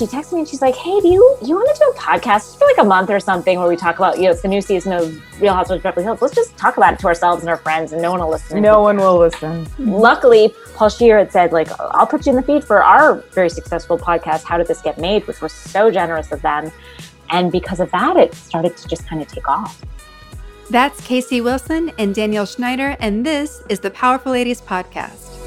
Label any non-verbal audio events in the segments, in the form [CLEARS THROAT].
she texted me and she's like, "Hey, do you you want to do a podcast for like a month or something where we talk about you know it's the new season of Real Housewives of Beverly Hills? Let's just talk about it to ourselves and our friends, and no one will listen." No one will listen. Luckily, Paul Scheer had said like, "I'll put you in the feed for our very successful podcast, How Did This Get Made?" which was so generous of them, and because of that, it started to just kind of take off. That's Casey Wilson and Danielle Schneider, and this is the Powerful Ladies Podcast.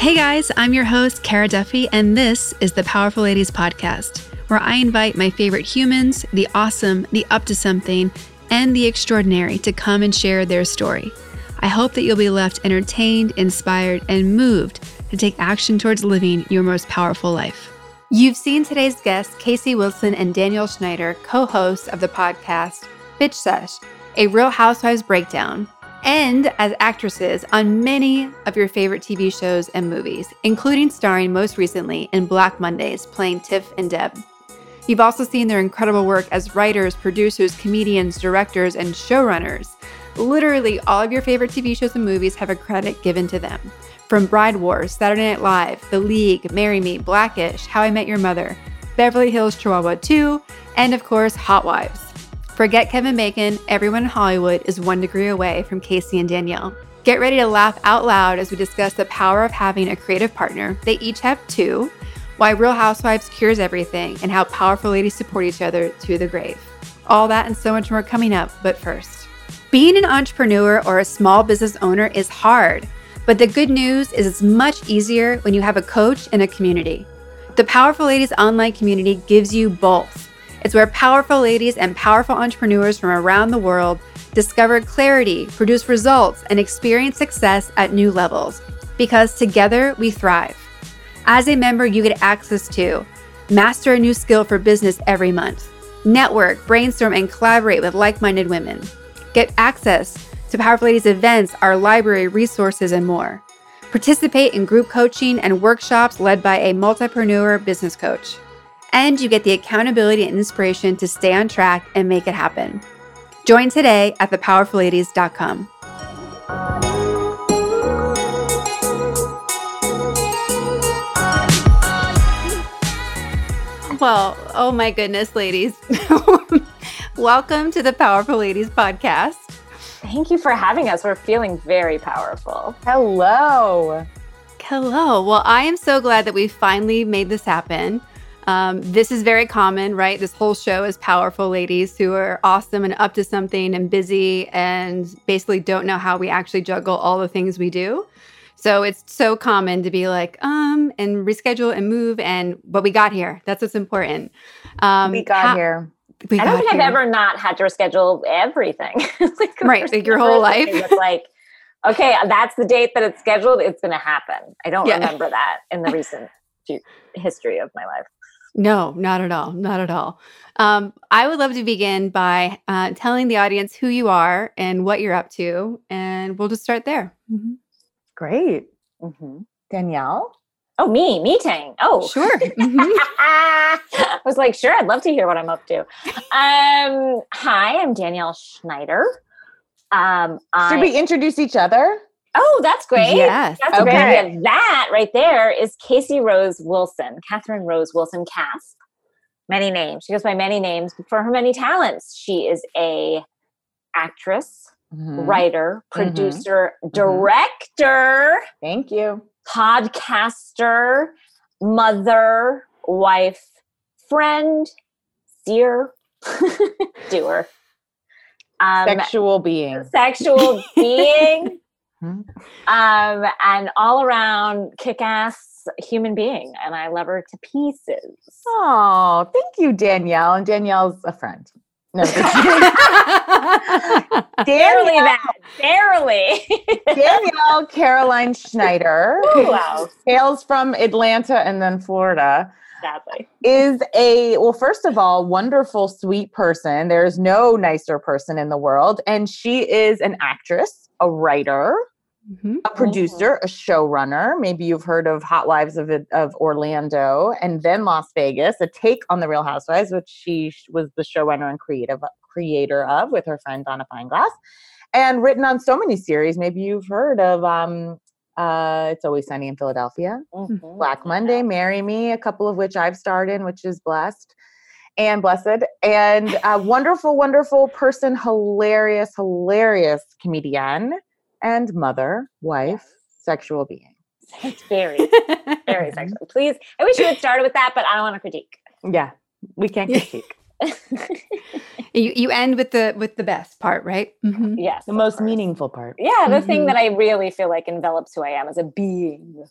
Hey guys, I'm your host, Kara Duffy, and this is the Powerful Ladies Podcast, where I invite my favorite humans, the awesome, the up to something, and the extraordinary to come and share their story. I hope that you'll be left entertained, inspired, and moved to take action towards living your most powerful life. You've seen today's guests, Casey Wilson and Danielle Schneider, co hosts of the podcast Bitch Sesh, a Real Housewives breakdown, and as actresses on many of your favorite TV shows and movies, including starring most recently in Black Mondays playing Tiff and Deb. You've also seen their incredible work as writers, producers, comedians, directors, and showrunners. Literally, all of your favorite TV shows and movies have a credit given to them. From Bride Wars, Saturday Night Live, The League, Marry Me, Blackish, How I Met Your Mother, Beverly Hills Chihuahua 2, and of course, Hot Wives. Forget Kevin Bacon, everyone in Hollywood is one degree away from Casey and Danielle. Get ready to laugh out loud as we discuss the power of having a creative partner. They each have two, why Real Housewives cures everything, and how powerful ladies support each other to the grave. All that and so much more coming up, but first. Being an entrepreneur or a small business owner is hard, but the good news is it's much easier when you have a coach and a community. The Powerful Ladies online community gives you both. It's where powerful ladies and powerful entrepreneurs from around the world discover clarity, produce results, and experience success at new levels. Because together we thrive. As a member, you get access to master a new skill for business every month, network, brainstorm, and collaborate with like minded women, get access to Powerful Ladies events, our library, resources, and more. Participate in group coaching and workshops led by a multipreneur business coach and you get the accountability and inspiration to stay on track and make it happen. Join today at thepowerfulladies.com. Well, oh my goodness, ladies. [LAUGHS] Welcome to the Powerful Ladies podcast. Thank you for having us. We're feeling very powerful. Hello. Hello. Well, I am so glad that we finally made this happen. Um, this is very common, right? This whole show is powerful ladies who are awesome and up to something and busy and basically don't know how we actually juggle all the things we do. So it's so common to be like, um, and reschedule and move. And but we got here. That's what's important. Um, we got here. We I don't think here. I've ever not had to reschedule everything. [LAUGHS] like right, like your whole life. It's like, okay, that's the date that it's scheduled. It's going to happen. I don't yeah. remember that in the [LAUGHS] recent history of my life. No, not at all. Not at all. Um, I would love to begin by uh, telling the audience who you are and what you're up to, and we'll just start there. Mm-hmm. Great. Mm-hmm. Danielle? Oh, me, me Tang. Oh, sure. [LAUGHS] Mm-hmm. I was like, sure, I'd love to hear what I'm up to. Um, hi, I'm Danielle Schneider. Um, Should I, we introduce each other? Oh, that's great. Yes. That's okay. great. that right there is Casey Rose Wilson, Catherine Rose Wilson Caspe. Many names. She goes by many names for her many talents. She is a actress, mm-hmm. writer, mm-hmm. producer, mm-hmm. director. Thank you. Podcaster, mother, wife, friend, seer, [LAUGHS] doer. Um, sexual being. Sexual being. [LAUGHS] Mm-hmm. Um, and all around kick ass human being. And I love her to pieces. Oh, thank you, Danielle. And Danielle's a friend. No, [LAUGHS] barely that. Barely. [LAUGHS] Danielle Caroline Schneider, Ooh, wow. hails from Atlanta and then Florida. Sadly. Is a, well, first of all, wonderful, sweet person. There's no nicer person in the world. And she is an actress, a writer, Mm-hmm. a producer, a showrunner. Maybe you've heard of Hot Wives of, of Orlando and then Las Vegas, a take on the Real Housewives, which she was the showrunner and creative creator of with her friend Donna Fineglass, and written on so many series. Maybe you've heard of um, uh, It's Always Sunny in Philadelphia, Mhm. Black Monday, Marry Me, a couple of which I've starred in, which is blessed and blessed, and a wonderful, wonderful person, hilarious, hilarious comedian, and mother, wife, sexual being. It's very, very [LAUGHS] sexual. Please, I wish you had started with that, but I don't want to critique. Yeah, we can't critique. [LAUGHS] you you end with the with the best part, right? Mhm. yes. The most course. meaningful part. Yeah, the thing Mhm. that I really feel like envelops who I am as a being.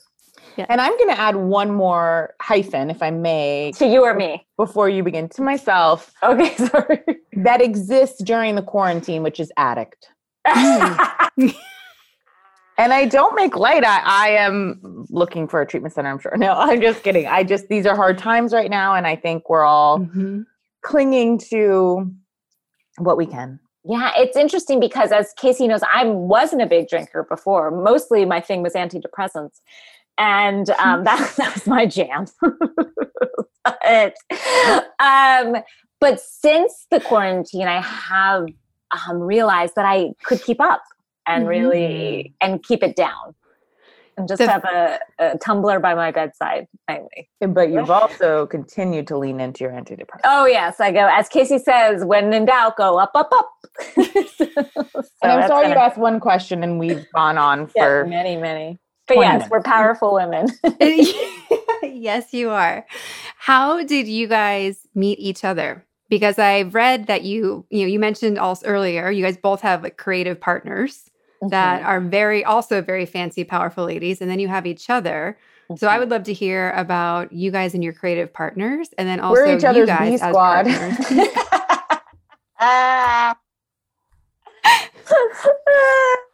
And I'm going to add one more hyphen, if I may, To you or me. before you begin to myself Okay, [LAUGHS] sorry. that exists during the quarantine, which is addict. And I don't make light. I, I am looking for a treatment center, I'm sure. No, [LAUGHS] I'm just kidding. I just, these are hard times right now. And I think we're all Mhm. clinging to what we can. Yeah, it's interesting because as Casey knows, I wasn't a big drinker before. Mostly my thing was antidepressants. And um, [LAUGHS] that, [LAUGHS] that was my jam. but, um, but since the quarantine, I have um, realized that I could keep up and Mhm. really and keep it down. And just The- have a, a tumbler by my bedside. But you've also continued to lean into your antidepressants. Oh yes, I go as Casey says, when in doubt, go up, up, up. [LAUGHS] So and I'm sorry you kinda- asked one question and we've gone on Yeah, for many, many. But yes, minutes. we're powerful women. [LAUGHS] [LAUGHS] yes, you are. How did you guys meet each other? Because I've read that you, you know, you mentioned also earlier, you guys both have like creative partners Mm-hmm. that are very, also very fancy, powerful ladies, and then you have each other. So I would love to hear about you guys and your creative partners, and then also We're each you other's guys B squad. partners. [LAUGHS] [LAUGHS]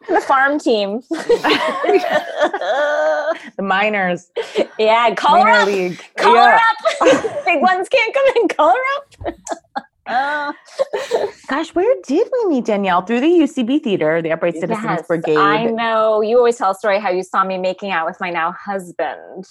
The farm team. [LAUGHS] the miners. yeah, call her up. league. Call Yeah. her up. Big ones can't come in. Call her up. Uh, [LAUGHS] Gosh, where did we meet Danielle? Through the UCB Theater, the Upright Citizens yes, Brigade. I know. You always tell a story how you saw me making out with my now husband.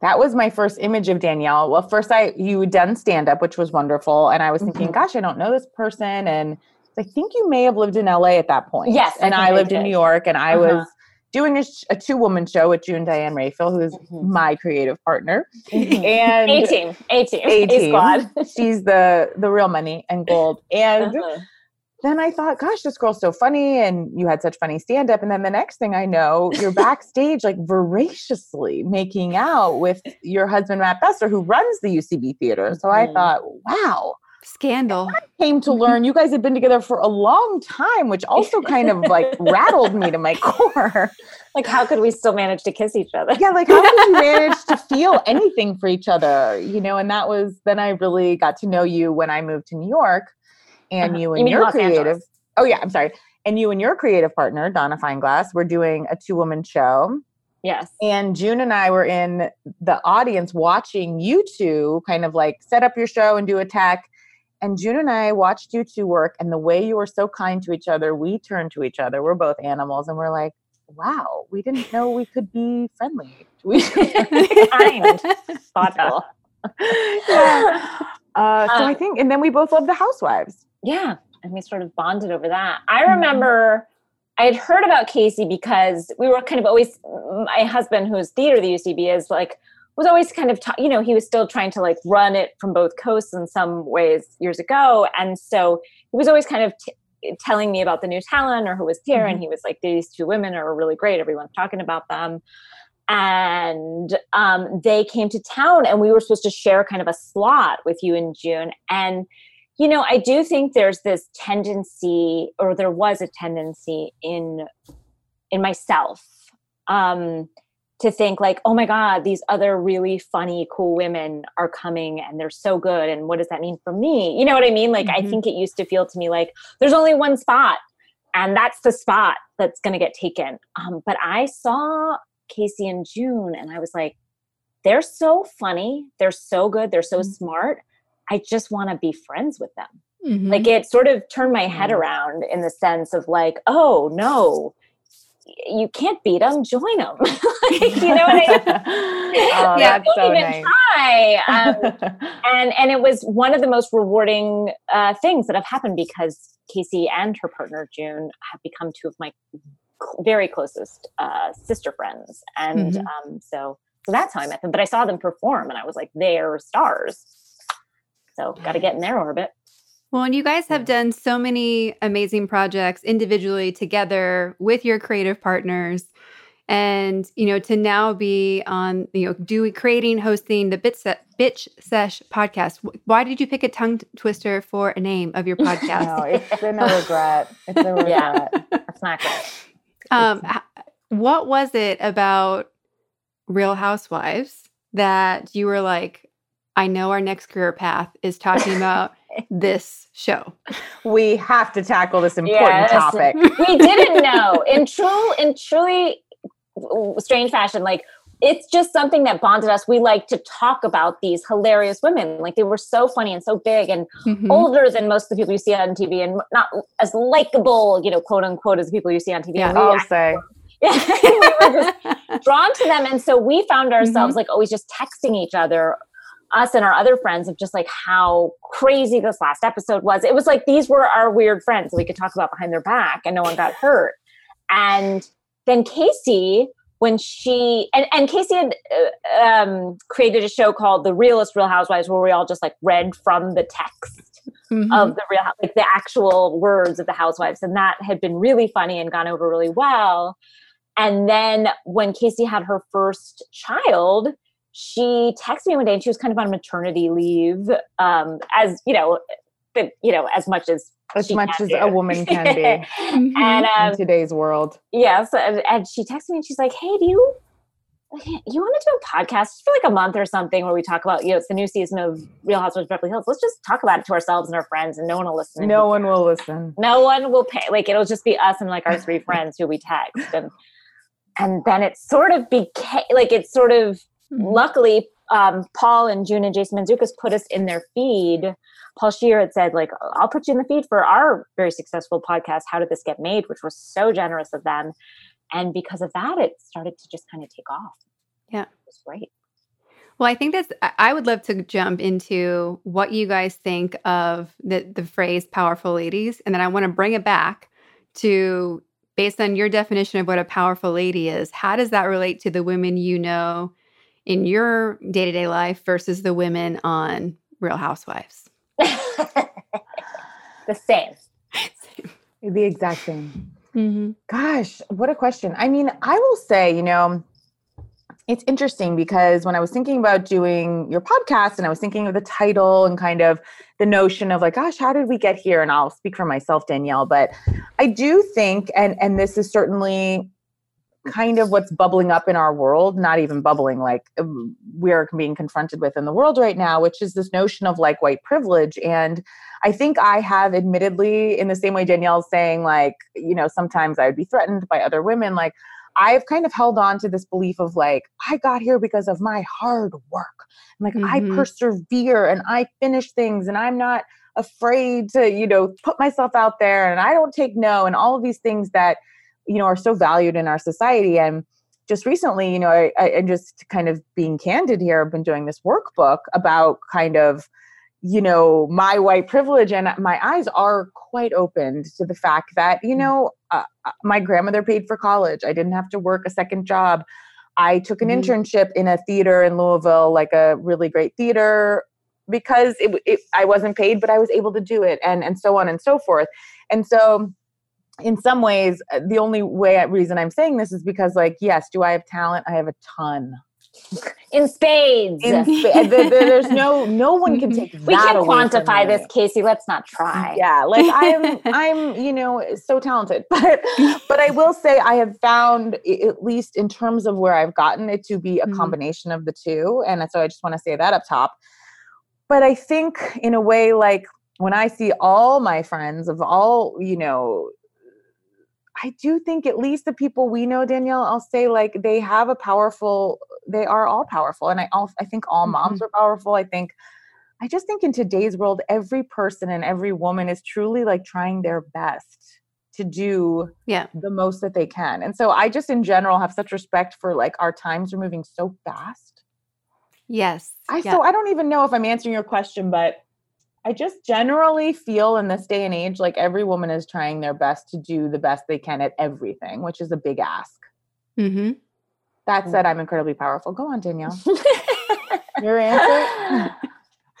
That was my first image of Danielle. Well, first I you had done stand up, which was wonderful, and I was thinking, Mhm. gosh, I don't know this person, and I think you may have lived in LA at that point. Yes, and I, I lived in. New York, and I Uh-huh. was doing a, a two woman show with June Diane Raphael, who is Mhm. my creative partner, Mhm. and A team, A team, A A squad. [LAUGHS] [LAUGHS] she's the the real money and gold. And Uh-huh. then I thought, gosh, this girl's so funny, and you had such funny stand up. And then the next thing I know, you're [LAUGHS] backstage, like voraciously making out with your husband, Matt Besser, who runs the UCB theater. So I Mhm. thought, wow. Scandal. Came to learn you guys had been together for a long time, which also kind of like [LAUGHS] rattled me to my core. Like, how could we still manage to kiss each other? Yeah, like how could you manage to [LAUGHS] feel anything for each other? You know, and that was then I really got to know you when I moved to New York and Uh-huh. you You and mean your Los creative. Angeles. Oh yeah, I'm sorry. And you and your creative partner, Donna Fineglass, were doing a two-woman show. Yes. And June and I were in the audience watching you two kind of like set up your show and do a tech. And June and I watched you two work, and the way you were so kind to each other, we turned to each other. We're both animals, and we're like, wow, we didn't know we could be friendly to each other. Kind. Thoughtful. [LAUGHS] yeah. [LAUGHS] Uh, so Uh, I think, and then we both loved the Housewives. Yeah. And we sort of bonded over that. I Mhm. remember I had heard about Casey because we were kind of always, my husband, who's theater, the UCB, is like, was always kind of, ta- you know, he was still trying to like run it from both coasts in some ways years ago. And so he was always kind of t- telling me about the new talent or who was here. And he was like, these two women are really great. Everyone's talking about them. And um, they came to town and we were supposed to share kind of a slot with you in June. And you know i do think there's this tendency or there was a tendency in in myself um to think like oh my god these other really funny cool women are coming and they're so good and what does that mean for me you know what i mean like i Mhm. think it used to feel to me like there's only one spot and that's the spot that's going to get taken um but i saw casey and june and i was like they're so funny they're so good they're so Mhm. smart I just want to be friends with them. Mhm. Like it sort of turned my head around in the sense of like, oh no, you can't beat them, join them. [LAUGHS] you know what I mean? [LAUGHS] oh, Yeah, that's Don't so even nice. try. Um, [LAUGHS] and and it was one of the most rewarding uh, things that have happened because Casey and her partner June have become two of my very closest uh, sister friends, and mm-hmm. um, so so that's how I met them. But I saw them perform, and I was like, they're stars. So got to get in their orbit. Well, and you guys have done so many amazing projects individually together with your creative partners. And you know to now be on you know doing creating hosting the bit set bitch sesh podcast. Why did you pick a tongue twister for a name of your [LAUGHS] podcast? No it's been a regret. It's a [LAUGHS] regret. Yeah, it's not good. Um what was it about real housewives that you were like i know our next career path is talking about this show. We have to tackle this important yes. topic. We didn't know. In true in truly strange fashion like it's just something that bonded us. We like to talk about these hilarious women. Like they were so funny and so big and mm-hmm. older than most of the people you see on tv and not as likable you know quote unquote as the people you see on tv yeah, i'll say. [LAUGHS] we were just drawn to them. And so we found ourselves mm-hmm. like always just texting each other us and our other friends of just like how crazy this last episode was it was like these were our weird friends that we could talk about behind their back and no one got hurt and then Casey, when she and, and Casey had uh, um, created a show called The Realest Real Housewives, where we all just like read from the text mm-hmm. of the real, like the actual words of the housewives, and that had been really funny and gone over really well. And then when Casey had her first child, she texted me one day, and she was kind of on maternity leave, um, as you know, but you know, as much as as much as do. a woman can be [LAUGHS] mm-hmm. and um, in today's world. Yes, and, and she texted me and she's like, "Hey, do you you want to do a podcast for like a month or something where we talk about you know it's the new season of Real Housewives of Beverly Hills. Let's just talk about it to ourselves and our friends, and no one will listen. No one will listen. No one will pay. Like it'll just be us and like our three [LAUGHS] friends who we text, and and then it sort of became like it sort of. Mm-hmm. Luckily, um, Paul and June and Jason Mantzoukas put us in their feed Paul Scheer had said, like, I'll put you in the feed for our very successful podcast, How Did This Get Made, which was so generous of them. And because of that, it started to just kind of take off. Yeah. It was great. Well, I think that's, I would love to jump into what you guys think of the, the phrase powerful ladies. And then I want to bring it back to, based on your definition of what a powerful lady is, how does that relate to the women you know in your day to day life versus the women on Real Housewives? [LAUGHS] the same. The exact same. Mm-hmm. Gosh, what a question. I mean, I will say, you know, it's interesting because when I was thinking about doing your podcast and I was thinking of the title and kind of the notion of like, gosh, how did we get here? And I'll speak for myself, Danielle, but I do think, and and this is certainly kind of what's bubbling up in our world, not even bubbling, like um, we're being confronted with in the world right now, which is this notion of like white privilege. And I think I have admittedly, in the same way Danielle's saying, like, you know, sometimes I would be threatened by other women, like, I've kind of held on to this belief of like, I got here because of my hard work. like, mm-hmm. I persevere and I finish things and I'm not afraid to, you know, put myself out there and I don't take no and all of these things that you know are so valued in our society and just recently you know I, I just kind of being candid here i've been doing this workbook about kind of you know my white privilege and my eyes are quite opened to the fact that you mm. know uh, uh, my grandmother paid for college i didn't have to work a second job i took an mm-hmm. internship in a theater in louisville like a really great theater because it, it, i wasn't paid but i was able to do it and and so on and so forth and so in some ways, uh, the only way reason I'm saying this is because, like, yes, do I have talent? I have a ton. In spades. In sp- there's no no [LAUGHS] one can take we can quantify this, Casey. Let's not try. Yeah, like I'm [LAUGHS] I'm you know so talented, [LAUGHS] but but I will say I have found at least in terms of where I've gotten it to be a mm-hmm. combination of the two, and so I just want to say that up top. But I think in a way like when I see all my friends of all you know I do think at least the people we know, Danielle, I'll say like they have a powerful, they are all powerful. And I all I think all moms mm-hmm. are powerful. I think I just think in today's world, every person and every woman is truly like trying their best to do yeah. the most that they can. And so I just in general have such respect for like our times are moving so fast. Yes. I yeah. so I don't even know if I'm answering your question, but I just generally feel in this day and age like every woman is trying their best to do the best they can at everything, which is a big ask. Mm-hmm. That said, I'm incredibly powerful. Go on, Danielle. [LAUGHS] Your answer? [LAUGHS]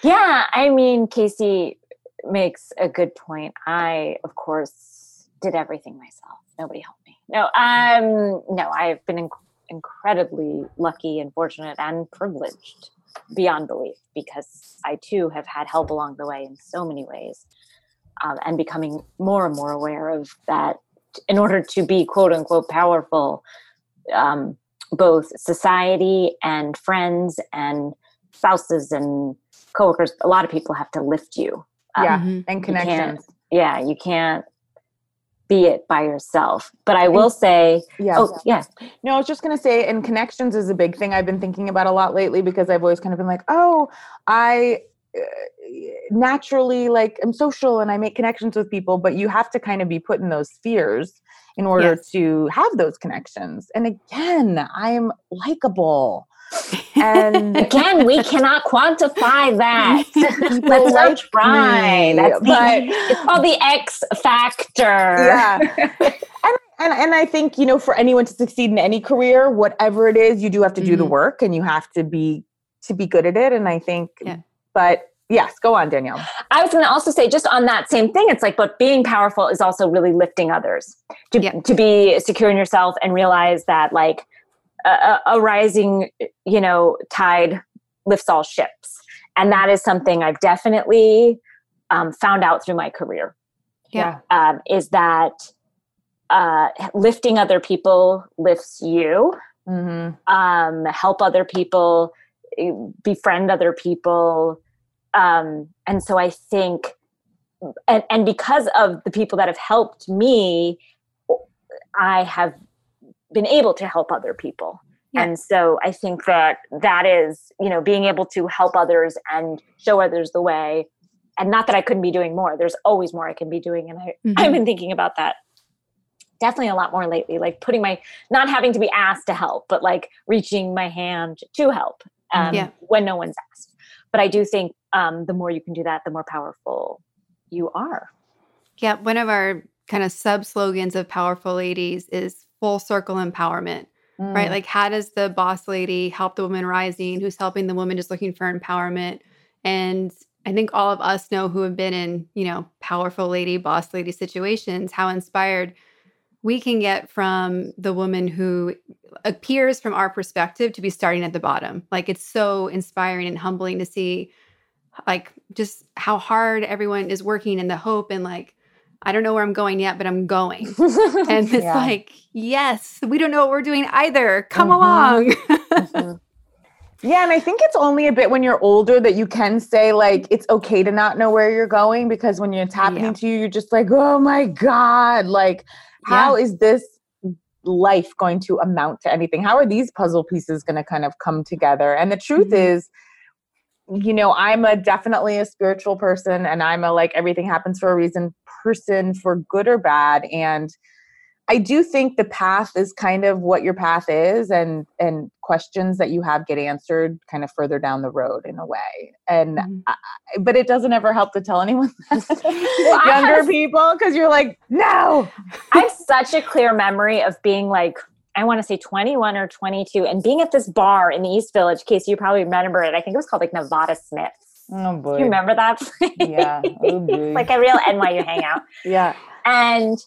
Yeah, I mean, Casey makes a good point. I, of course, did everything myself. Nobody helped me. No, um, no, I've been inc- incredibly lucky and fortunate and privileged beyond belief because I too have had help along the way in so many ways, um, and becoming more and more aware of that. In order to be quote unquote powerful, um, both society and friends and spouses and coworkers, a lot of people have to lift you. Um, yeah, and connections. Yeah, you can't be it by yourself. But I will say, yeah. Oh, yeah. No, I was just going to say, and connections is a big thing I've been thinking about a lot lately because I've always kind of been like, oh, I uh, naturally like I'm social and I make connections with people, but you have to kind of be put in those spheres in order yes. to have those connections. And again, I'm likable. And [LAUGHS] again, we [LAUGHS] cannot quantify that. Let's not try. That's the, but, it's called the X factor. Yeah. [LAUGHS] and, and and I think, you know, for anyone to succeed in any career, whatever it is, you do have to do mm-hmm. the work and you have to be to be good at it. And I think yeah. but yes, go on, Danielle. I was going to also say, just on that same thing, it's like, but being powerful is also really lifting others to, yeah. to be secure in yourself and realize that, like, a, a rising, you know, tide lifts all ships. And that is something I've definitely um, found out through my career. Yeah. Um, is that uh, lifting other people lifts you, mm-hmm. um, help other people, eh, befriend other people. Um, and so I think, and, and because of the people that have helped me, I have been able to help other people. Yeah. And so I think that that is, you know, being able to help others and show others the way. And not that I couldn't be doing more. There's always more I can be doing. And I, [CLEARS THROAT] mm-hmm. I've been thinking about that definitely a lot more lately, like putting my, not having to be asked to help, but like reaching my hand to help um, yeah. when no one's asked. But I do think um, the more you can do that, the more powerful you are. Yeah. One of our kind of sub slogans of Powerful Ladies is full circle empowerment, mm. right? Like, how does the boss lady help the woman rising who's helping the woman just looking for empowerment? And I think all of us know who have been in, you know, powerful lady, boss lady situations, how inspired we can get from the woman who appears from our perspective to be starting at the bottom. Like it's so inspiring and humbling to see like just how hard everyone is working and the hope and like I don't know where I'm going yet, but I'm going. [LAUGHS] and it's yeah. like, yes, we don't know what we're doing either. Come mm-hmm. along. mm-hmm. [LAUGHS] Yeah, and I think it's only a bit when you're older that you can say like it's okay to not know where you're going because when it's happening yeah. to you, you're just like, oh my god, like how yeah. is this life going to amount to anything? How are these puzzle pieces going to kind of come together? And the truth mm-hmm. is, you know, I'm a definitely a spiritual person, and I'm a like everything happens for a reason person for good or bad and I do think the path is kind of what your path is and and questions that you have get answered kind of further down the road in a way. And mm-hmm. I, but it doesn't ever help to tell anyone [LAUGHS] [LAUGHS] well, younger have, people cuz you're like, "No." I have such a clear memory of being like I want to say 21 or 22 and being at this bar in the East Village. Case you probably remember it. I think it was called like Nevada Smith Oh boy. You remember that? yeah. Oh [LAUGHS] like a real NYU hangout. yeah. And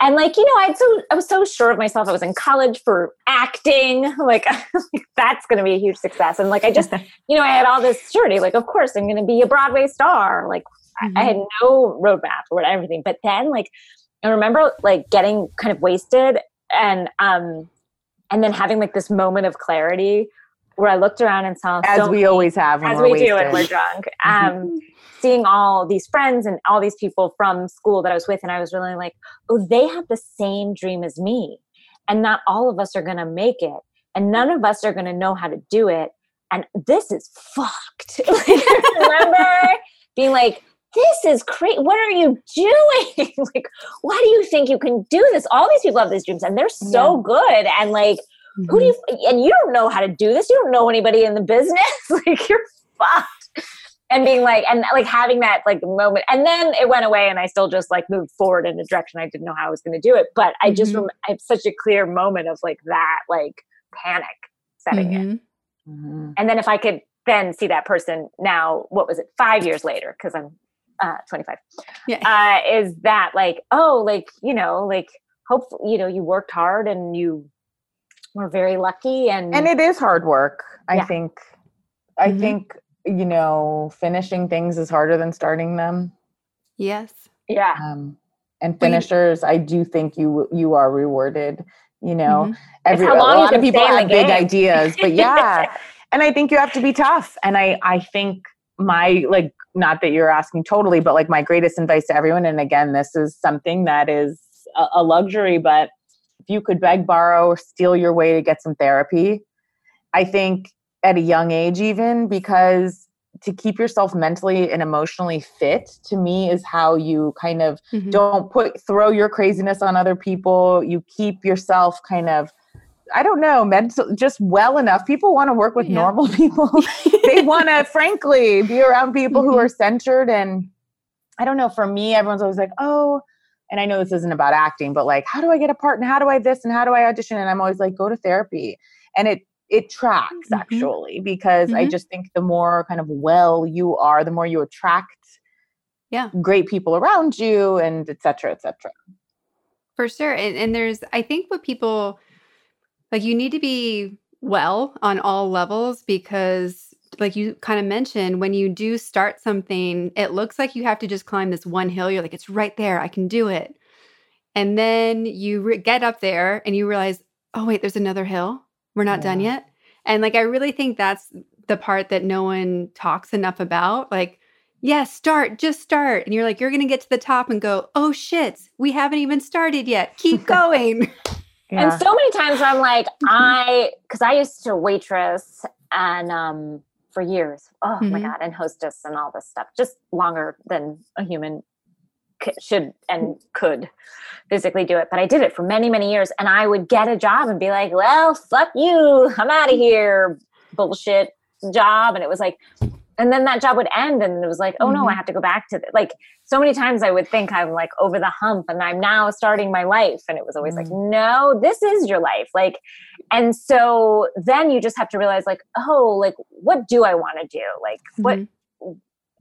and like you know i so i was so sure of myself i was in college for acting like [LAUGHS] that's going to be a huge success and like i just [LAUGHS] you know i had all this surety like of course i'm going to be a broadway star like mm-hmm. I, I, had mm-hmm. no roadmap or everything but then like i remember like getting kind of wasted and um and then having like this moment of clarity where I looked around and saw as so we many, always have as we wasted. do when we're drunk. [LAUGHS] Um, seeing all these friends and all these people from school that I was with, and I was really like, oh, they have the same dream as me, and not all of us are going to make it, and none of us are going to know how to do it, and this is fucked. [LAUGHS] remember being like. This is crazy. What are you doing? [LAUGHS] like, why do you think you can do this? All these people have these dreams and they're so yeah. good. And like, Mm-hmm. Who do you, mm-hmm. and you don't know how to do this. You don't know anybody in the business. [LAUGHS] like you're fucked. and being like and like having that like moment and then it went away and i still just like moved forward in a direction i didn't know how i was going to do it but i just Mhm. rem- i have such a clear moment of like that like panic setting in Mhm. Mhm. and then if i could then see that person now what was it five years later because i'm uh 25 Yeah. uh is that like oh like you know like hopefully you know you worked hard and you were very lucky and and it is hard work i Yeah. think i Mhm. think you know finishing things is harder than starting them Yes. yeah um and Well, you- finishers i do think you you are rewarded you know Mhm. every how a long you lot of people stay in the have big ideas but [LAUGHS] yeah and i think you have to be tough and i i think my like not that you're asking totally but like my greatest advice to everyone and again this is something that is a, a luxury but if you could beg borrow or steal your way to get some therapy i think at a young age even because to keep yourself mentally and emotionally fit to me is how you kind of Mhm. don't put throw your craziness on other people you keep yourself kind of i don't know mental just well enough people want to work with Yeah. normal [LAUGHS] people they want to [LAUGHS] frankly be around people who Mhm. are centered and i don't know for me everyone's always like oh and i know this isn't about acting but like how do i get a part and how do i this and how do i audition and i'm always like go to therapy and it it tracks Mhm. actually because i Mhm. just think the more kind of well you are the more you attract Yeah. great people around you and et cetera et cetera For sure. And, and there's, I think what people like, you need to be well on all levels because, like you kind of mentioned, when you do start something, it looks like you have to just climb this one hill. You're like, it's right there. I can do it. And then you re- get up there and you realize, oh, wait, there's another hill. We're not done yet. And like, I really think that's the part that no one talks enough about. Like, yes, start, just start. And you're like, you're going to get to the top and go, oh shit, we haven't even started yet. Keep going. [LAUGHS] And so many times I'm like, [LAUGHS] I, because I used to waitress and um for years. Oh my Mhm. god, and hostess and all this stuff, just longer than a human c- should and could physically do it. But I did it for many, many years, and I would get a job and be like, "Well, fuck you, I'm out of here." Bullshit job, and it was like, and then that job would end, and it was like, "Oh no, I Mhm. have to go back to the, like." So many times I would think I'm like over the hump, and I'm now starting my life, and it was always like, "No, this is your life." Like, and so then you just have to realize, like, oh, like, what do I want to do? Like, what Mhm.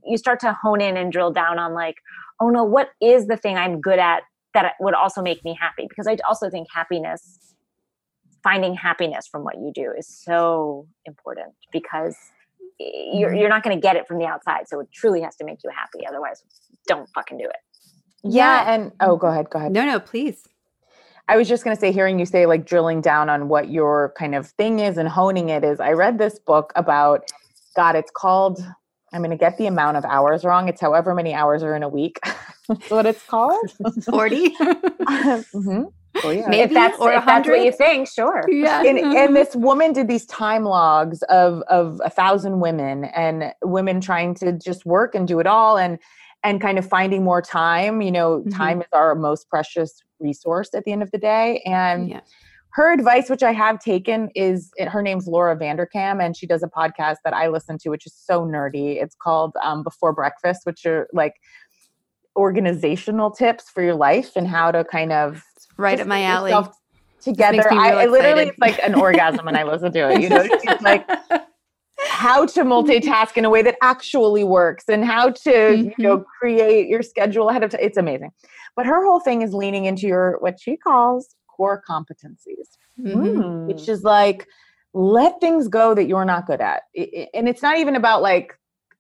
you start to hone in and drill down on like oh no what is the thing i'm good at that would also make me happy because i also think happiness finding happiness from what you do is so important because you're, Mhm. you're not going to get it from the outside so it truly has to make you happy otherwise don't fucking do it yeah and oh go ahead go ahead No, no, please. I was just going to say, hearing you say like drilling down on what your kind of thing is and honing it is. I read this book about, God, it's called, I'm going to get the amount of hours wrong. It's however many hours are in a week. [LAUGHS] That's what it's called. [LAUGHS] 40. [LAUGHS] hmm Oh, yeah. Maybe. if that's or if that's what 100? you think sure yeah. and, and this woman did these time logs of of a thousand women and women trying to just work and do it all and and kind of finding more time you know Mhm. time is our most precious resource at the end of the day and yeah. her advice, which I have taken, is her name's Laura Vanderkam, and she does a podcast that I listen to, which is so nerdy. It's called um, Before Breakfast, which are like organizational tips for your life and how to kind of right at my alley. together. I, I literally, it's like an orgasm when I listen to it. You know, she's like [LAUGHS] how to multitask in a way that actually works and how to you know create your schedule ahead of time. It's amazing. But her whole thing is leaning into your what she calls core competencies Mhm. which is like let things go that you're not good at and it's not even about like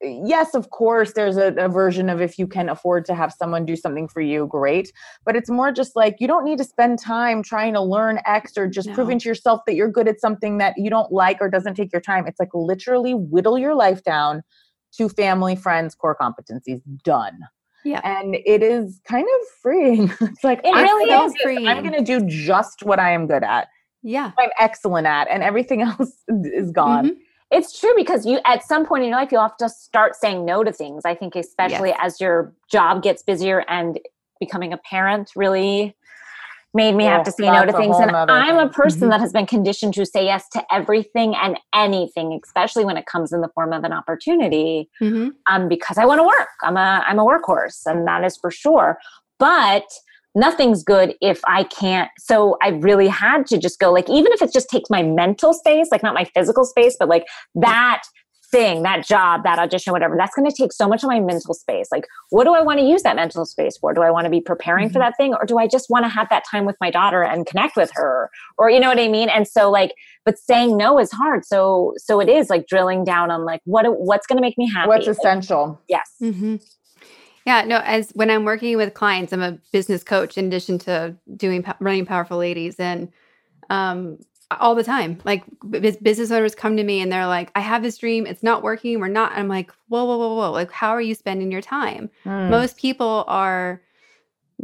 yes of course there's a, a version of if you can afford to have someone do something for you great but it's more just like you don't need to spend time trying to learn x or just No. proving to yourself that you're good at something that you don't like or doesn't take your time it's like literally whittle your life down to family friends core competencies done Yeah. and it is kind of freeing [LAUGHS] it's like It I'm really gonna is this. i'm going to do just what i am good at Yeah. I'm excellent at, and everything [LAUGHS] else is gone. Mhm. It's true because you at some point in your life you'll have to start saying no to things. I think especially as your job gets busier and becoming a parent really made me have to say no to things. And I'm a person mm-hmm. that has been conditioned to say yes to everything and anything, especially when it comes in the form of an opportunity. Mm-hmm. Um, because I want to work. I'm a I'm a workhorse, and that is for sure. But nothing's good if I can't. So I really had to just go like, even if it just takes my mental space, like not my physical space, but like that thing, that job, that audition, whatever, that's going to take so much of my mental space. Like, what do I want to use that mental space for? Do I want to be preparing mm-hmm. for that thing or do I just want to have that time with my daughter and connect with her? Or, you know what I mean? And so like, but saying no is hard. So, so it is like drilling down on like, what, what's going to make me happy? What's essential? Like, yes. Mm-hmm. Yeah, no, as when I'm working with clients, I'm a business coach in addition to doing running powerful ladies and um all the time. Like business owners come to me and they're like, I have this dream, it's not working, we're not. I'm like, whoa, whoa, whoa, whoa. Like, how are you spending your time? Mm. Most people are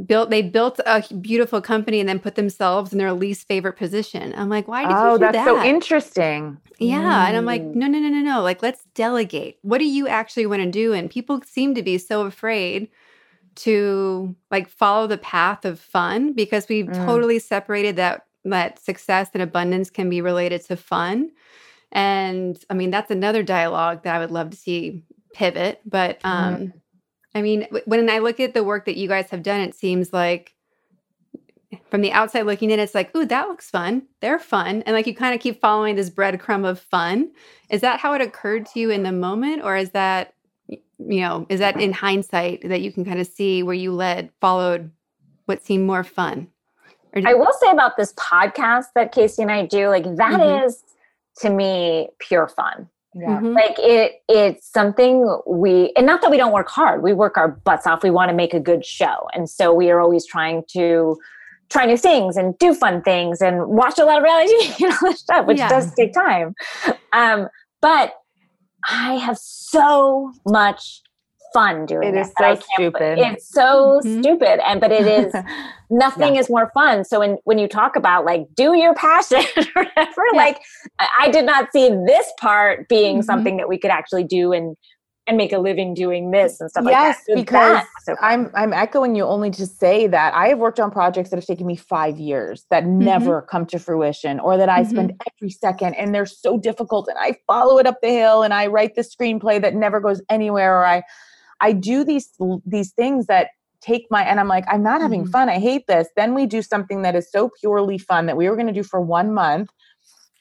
built they built a beautiful company and then put themselves in their least favorite position. I'm like, why did oh, you do that? Oh, that's so interesting. Yeah. Mm. And I'm like, mm. no, no, no, no, no. Like, let's delegate. What do you actually want to do? And people seem to be so afraid to like follow the path of fun because we've mm. totally separated that that success and abundance can be related to fun. And I mean, that's another dialogue that I would love to see pivot. But um, mm. I mean, when I look at the work that you guys have done, it seems like from the outside looking in, it's like, ooh, that looks fun. They're fun. And like you kind of keep following this breadcrumb of fun. Is that how it occurred to you in the moment? Or is that, you know, is that in hindsight that you can kind of see where you led, followed what seemed more fun? Did- I will say about this podcast that Casey and I do, like that mm-hmm. is to me pure fun. Yeah. Mm-hmm. Like it it's something we and not that we don't work hard. We work our butts off. We want to make a good show. And so we are always trying to try new things and do fun things and watch a lot of reality TV and all that stuff, which yeah. does take time. Um, but I have so much fun doing it. It is so stupid. It's so mm-hmm. stupid. And but it is [LAUGHS] nothing yeah. is more fun. So when when you talk about like do your passion [LAUGHS] or whatever, yeah. like I did not see this part being mm-hmm. something that we could actually do and and make a living doing this and stuff yes, like that. Yes, because so I'm I'm echoing you only to say that I have worked on projects that have taken me five years that mm-hmm. never come to fruition or that I mm-hmm. spend every second and they're so difficult and I follow it up the hill and I write the screenplay that never goes anywhere or I I do these these things that take my and I'm like, I'm not having mm-hmm. fun. I hate this. Then we do something that is so purely fun that we were going to do for one month.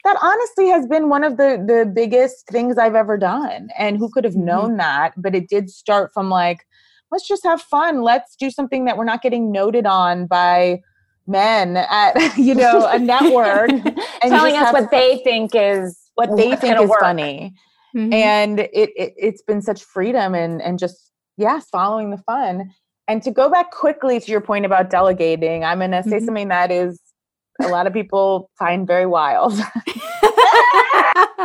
That honestly has been one of the the biggest things I've ever done. And who could have mm-hmm. known that? But it did start from like, let's just have fun. Let's do something that we're not getting noted on by men at [LAUGHS] you know a [LAUGHS] network and telling us what they think is what they think is work. funny. Mm-hmm. And it, it it's been such freedom and and just yes, following the fun. And to go back quickly to your point about delegating, I'm going to say mm-hmm. something that is a lot of people find very wild, [LAUGHS]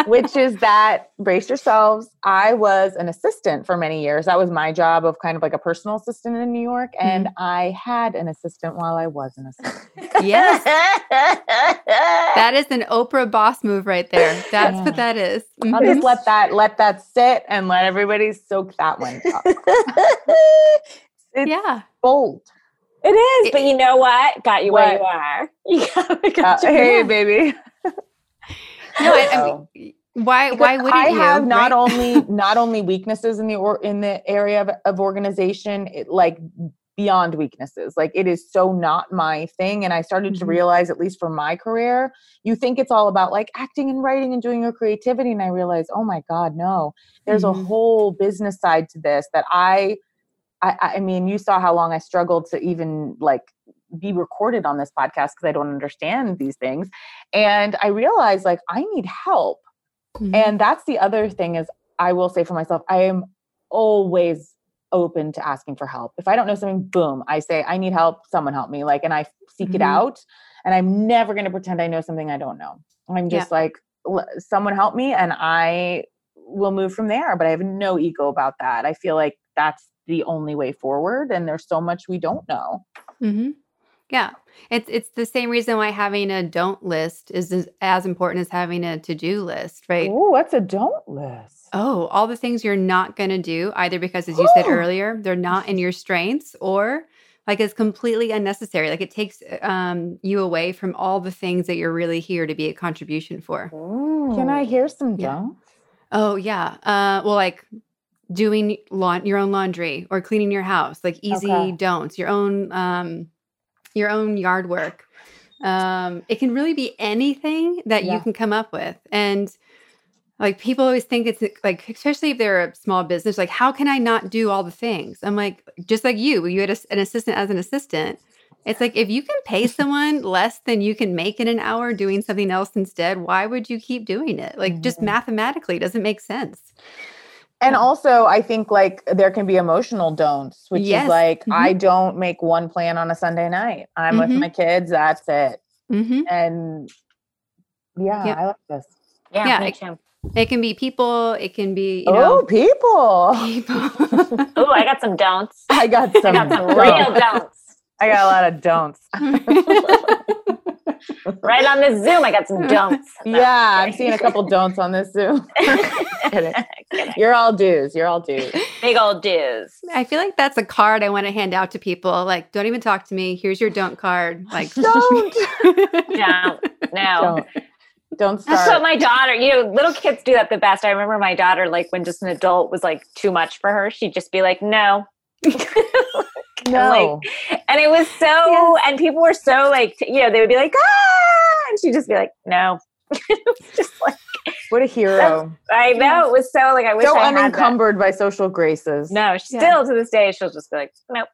which is that brace yourselves. I was an assistant for many years. That was my job of kind of like a personal assistant in New York. And mm-hmm. I had an assistant while I was an assistant. yes. [LAUGHS] that is an Oprah boss move right there. That's yeah. what that is. Mm-hmm. I'll just let that let that sit and let everybody soak that one up. [LAUGHS] it's yeah. bold. It is, but you know what? Got you what? where you are. [LAUGHS] You got, got uh, hey, baby. No, I, I mean, why? Why would I have you, not right? only [LAUGHS] not only weaknesses in the or in the area of, of organization, it, like beyond weaknesses. Like it is so not my thing. And I started mm-hmm. to realize, at least for my career, you think it's all about like acting and writing and doing your creativity. And I realized, oh my God, no, there's mm-hmm. a whole business side to this that I I, I mean, you saw how long I struggled to even like be recorded on this podcast because I don't understand these things. And I realized like I need help. Mm-hmm. And that's the other thing is I will say for myself, I am always open to asking for help. If I don't know something, boom, I say, I need help, someone help me. Like, and I seek mm-hmm. it out. And I'm never going to pretend I know something I don't know. I'm just yeah. like, someone help me and I will move from there. But I have no ego about that. I feel like that's the only way forward and there's so much we don't know mm-hmm. Yeah. It's it's the same reason why having a don't list is as important as having a to-do list right? Oh what's a don't list. Oh all the things you're not going to do either because as you said earlier they're not in your strengths or like it's completely unnecessary. Like it takes um, you away from all the things that you're really here to be a contribution for. Can i hear some yeah. don'ts? Oh yeah. Uh, well like doing la- your own laundry or cleaning your house like easy okay. don'ts your own um, your own yard work. Um, it can really be anything that yeah. you can come up with. And like people always think it's like especially if they're a small business like how can i not do all the things? I'm like just like you you had a, an assistant as an assistant. It's like if you can pay [LAUGHS] someone less than you can make in an hour doing something else instead why would you keep doing it? Like just mm-hmm. mathematically doesn't make sense and also i think like there can be emotional don'ts which yes. is like mm-hmm. i don't make one plan on a sunday night i'm mm-hmm. with my kids that's it mm-hmm. and yeah yep. i like this yeah, yeah me too. It can be people. It can be you oh know, people. People. [LAUGHS] oh, I got some don'ts. I got some. I got some real don'ts. I got a lot of don'ts. [LAUGHS] [LAUGHS] right on this Zoom, I got some [LAUGHS] don'ts. No, yeah, I'm seeing a couple don'ts on this Zoom. [LAUGHS] [LAUGHS] You're all do's. You're all do's. Big old do's. I feel like that's a card I want to hand out to people. Like, don't even talk to me. Here's your don't card. Like, don't. don't. No. Don't. Don't start. That's what my daughter, you know, little kids do that the best. I remember my daughter, like when just an adult was like too much for her, she'd just be like, no. No. Like, and it was so, yes. and people were so like, you know, they would be like, ah, and she'd just be like, no. [LAUGHS] just like, what a hero. I know. It was so like, I wish so I unencumbered by social graces. No, yeah. still to this day, she'll just be like, nope.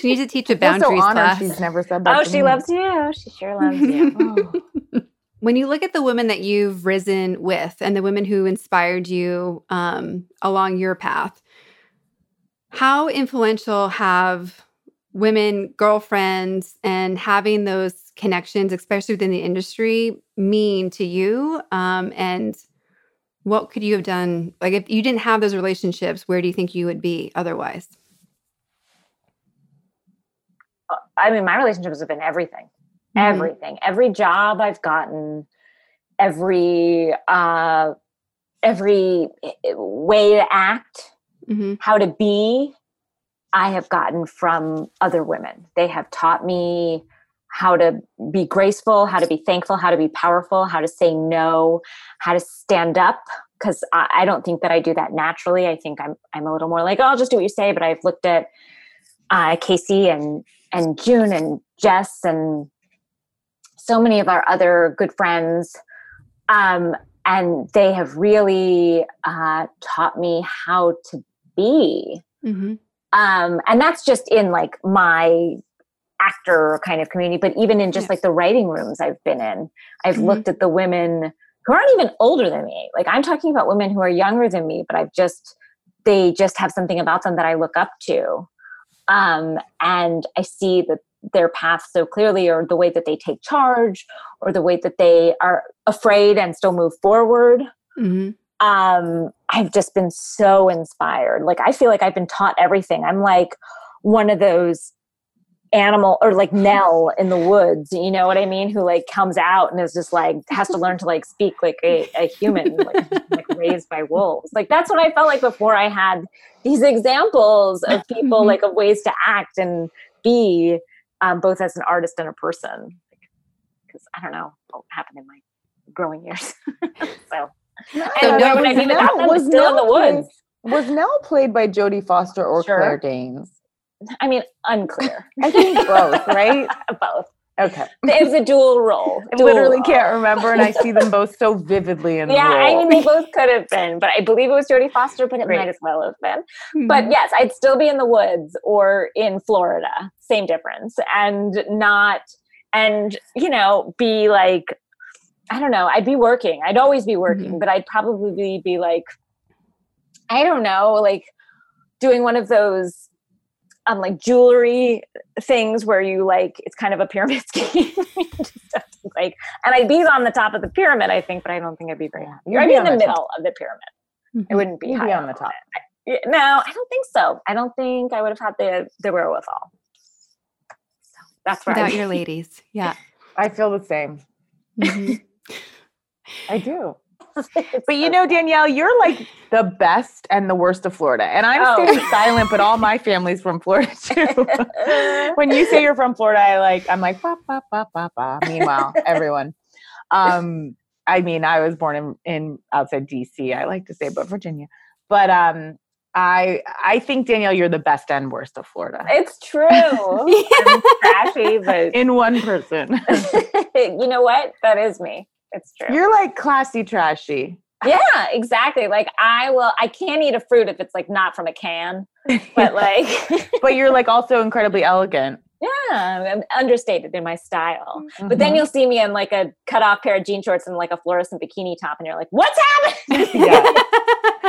she needs to teach a [LAUGHS] boundaries so class. She's never said that. Oh, she me. loves you. She sure loves you. oh. [LAUGHS] When you look at the women that you've risen with and the women who inspired you um, along your path, how influential have women, girlfriends, and having those connections, especially within the industry, mean to you? Um, and what could you have done? Like, if you didn't have those relationships, where do you think you would be otherwise? I mean, my relationships have been everything mm-hmm. everything every job i've gotten every uh every eh, way to act mm-hmm. how to be i have gotten from other women they have taught me how to be graceful how to be thankful how to be powerful how to say no how to stand up because I, I, don't think that i do that naturally i think i'm i'm a little more like oh, i'll just do what you say but i've looked at uh, casey and and june and jess and so many of our other good friends. Um, and they have really uh, taught me how to be. Mm-hmm. Um, and that's just in like my actor kind of community, but even in just like the writing rooms I've been in, I've mm-hmm. looked at the women who aren't even older than me. Like I'm talking about women who are younger than me, but I've just, they just have something about them that I look up to. Um, and I see that their path so clearly or the way that they take charge or the way that they are afraid and still move forward mm-hmm. Um, i've just been so inspired like i feel like i've been taught everything i'm like one of those animal or like Nell in the woods, you know what I mean? Who like comes out and is just like has to learn to like speak like a, a human, like, like, raised by wolves. Like that's what I felt like before I had these examples of people mm-hmm. like of ways to act and be um, both as an artist and a person. Because I don't know what happened in my growing years. [LAUGHS] so, no, I know what I mean Nell, was still in the woods. Played, was Nell played by Jodie Foster or sure. Claire Danes? I mean, unclear. I think both, right? [LAUGHS] both. Okay. It was a dual role. [LAUGHS] I dual literally role. can't remember, and I see them both so vividly in the world. yeah, I mean, they both could have been, but I believe it was Jodie Foster, but it might as well have been. Mm-hmm. But yes, I'd still be in the woods or in Florida, same difference, and not, and, you know, be like, I don't know, I'd be working. I'd always be working, mm-hmm. but I'd probably be like, I don't know, like doing one of those um, like jewelry things where you like it's kind of a pyramid [LAUGHS] scheme. like, and I'd be on the top of the pyramid, I think, but I don't think I'd be very happy. You'd I'd be, in the, the middle of the pyramid. Mm-hmm. It wouldn't be, You'd high be on the top. I, no, I don't think so. I don't think I would have had the the wherewithal. So that's right. Without your ladies, yeah. [LAUGHS] I feel the same. Mm-hmm. I do. [LAUGHS] [LAUGHS] but you know, Danielle, you're like the best and the worst of Florida. And I'm oh. staying silent, but all my family's from Florida [LAUGHS] too. when you say you're from Florida, I like I'm like ba ba ba ba ba. Meanwhile, everyone. Um, I mean, I was born in, in outside DC. I like to say, but Virginia. But um, I I think Danielle, you're the best and worst of Florida. It's true. I'm trashy, but in one person. you know what? That is me. It's true. You're like classy trashy. Yeah, exactly. Like I will I can't eat a fruit if it's like not from a can. [LAUGHS] But like [LAUGHS] But you're like also incredibly elegant. Yeah, I'm understated in my style. Mm-hmm. But then mm-hmm. you'll see me in like a cut off pair of jean shorts and like a fluorescent bikini top, and you're like, what's [LAUGHS] happening? Yeah.